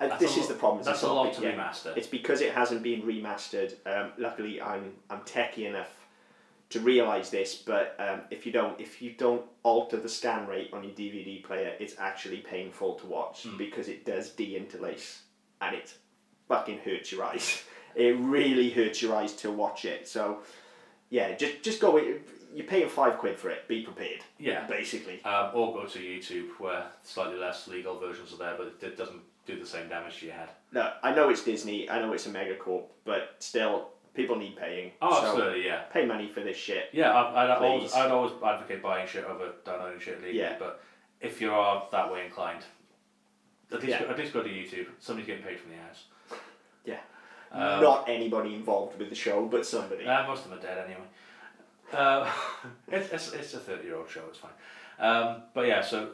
And this is the problem. That's it's a lot to remaster. It's because it hasn't been remastered. Um, luckily, I'm I'm techie enough to realise this. But um, if you don't if you don't alter the scan rate on your DVD player, it's actually painful to watch Hmm. because it does de-interlace and it fucking hurts your eyes. (laughs) It really hurts your eyes to watch it. So yeah, just just go. You're paying five quid for it. Be prepared. Yeah. Basically. Um, or go to YouTube where slightly less legal versions are there, but it doesn't do the same damage to your head. No, I know it's Disney. I know it's a megacorp, but still, people need paying. Oh, so absolutely, yeah. Pay money for this shit. Yeah, I, I'd, always. I'd always advocate buying shit over downloading shit legally, Yeah. but if you are that way inclined, at least, Yeah. go, at least go to YouTube. Somebody's getting paid from the house. Yeah. Um, Not anybody involved with the show, but somebody. Uh, most of them are dead anyway. Uh, (laughs) it's, it's, it's a 30 year old show, it's fine. Um, but yeah, so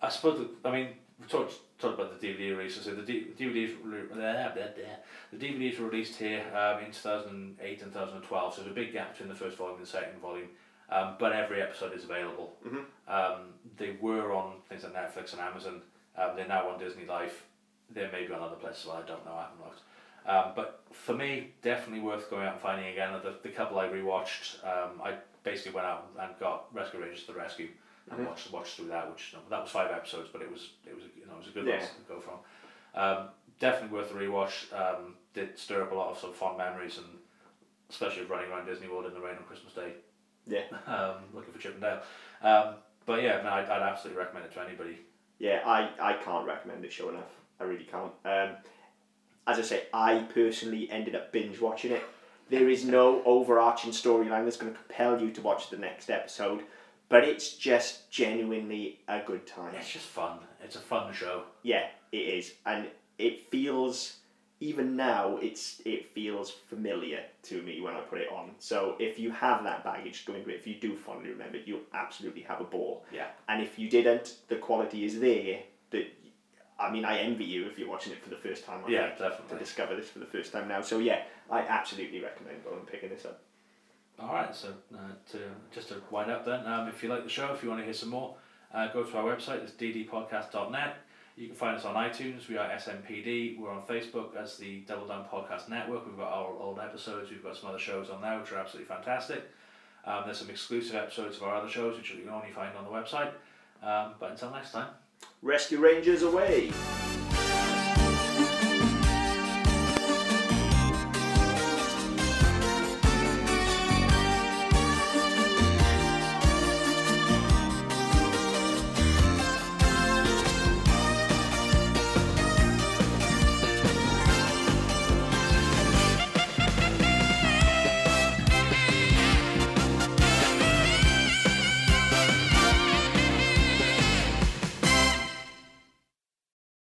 I suppose, that, I mean, we talked, talked about the DVD release. So the D, DVDs, blah, (laughs) blah, blah. the DVDs were released here um, in 2008 and 2012, so there's a big gap between the first volume and the second volume. Um, but every episode is available. Mhm. Um, they were on things like Netflix and Amazon. Um, they're now on Disney Life. They may be on other places. I don't know. I haven't looked. Um, but for me, definitely worth going out and finding again. The, the couple I rewatched, um, I basically went out and got Rescue Rangers to the Rescue and Mhm. watched watched through that. Which that was five episodes, but it was it was you know it was a good Yeah. one to go from. Um, definitely worth a rewatch. Um, did stir up a lot of sort of fond memories and especially of running around Disney World in the rain on Christmas Day Yeah. (laughs) um, looking for Chip and Dale. Um, but yeah, no, I'd, I'd absolutely recommend it to anybody. Yeah, I, I can't recommend this show enough. I really can't. Um, as I say, I personally ended up binge watching it. There is no overarching storyline that's going to compel you to watch the next episode, but it's just genuinely a good time. It's just fun. It's a fun show. Yeah, it is, and it feels even now it's it feels familiar to me when I put it on. So if you have that baggage going into it, if you do fondly remember it, you'll absolutely have a ball. Yeah. And if you didn't, the quality is there. I mean, I envy you if you're watching it for the first time. I Yeah, think, definitely. To discover this for the first time now, so yeah, I absolutely recommend going and picking this up. All right, so uh, to just to wind up then, um, if you like the show, if you want to hear some more, uh, go to our website. It's ddpodcast.net. You can find us on iTunes. We are SMPD. We're on Facebook as the Double Down Podcast Network. We've got our old episodes. We've got some other shows on there which are absolutely fantastic. Um, there's some exclusive episodes of our other shows which you can only find on the website. Um, but until next time. Rescue Rangers away.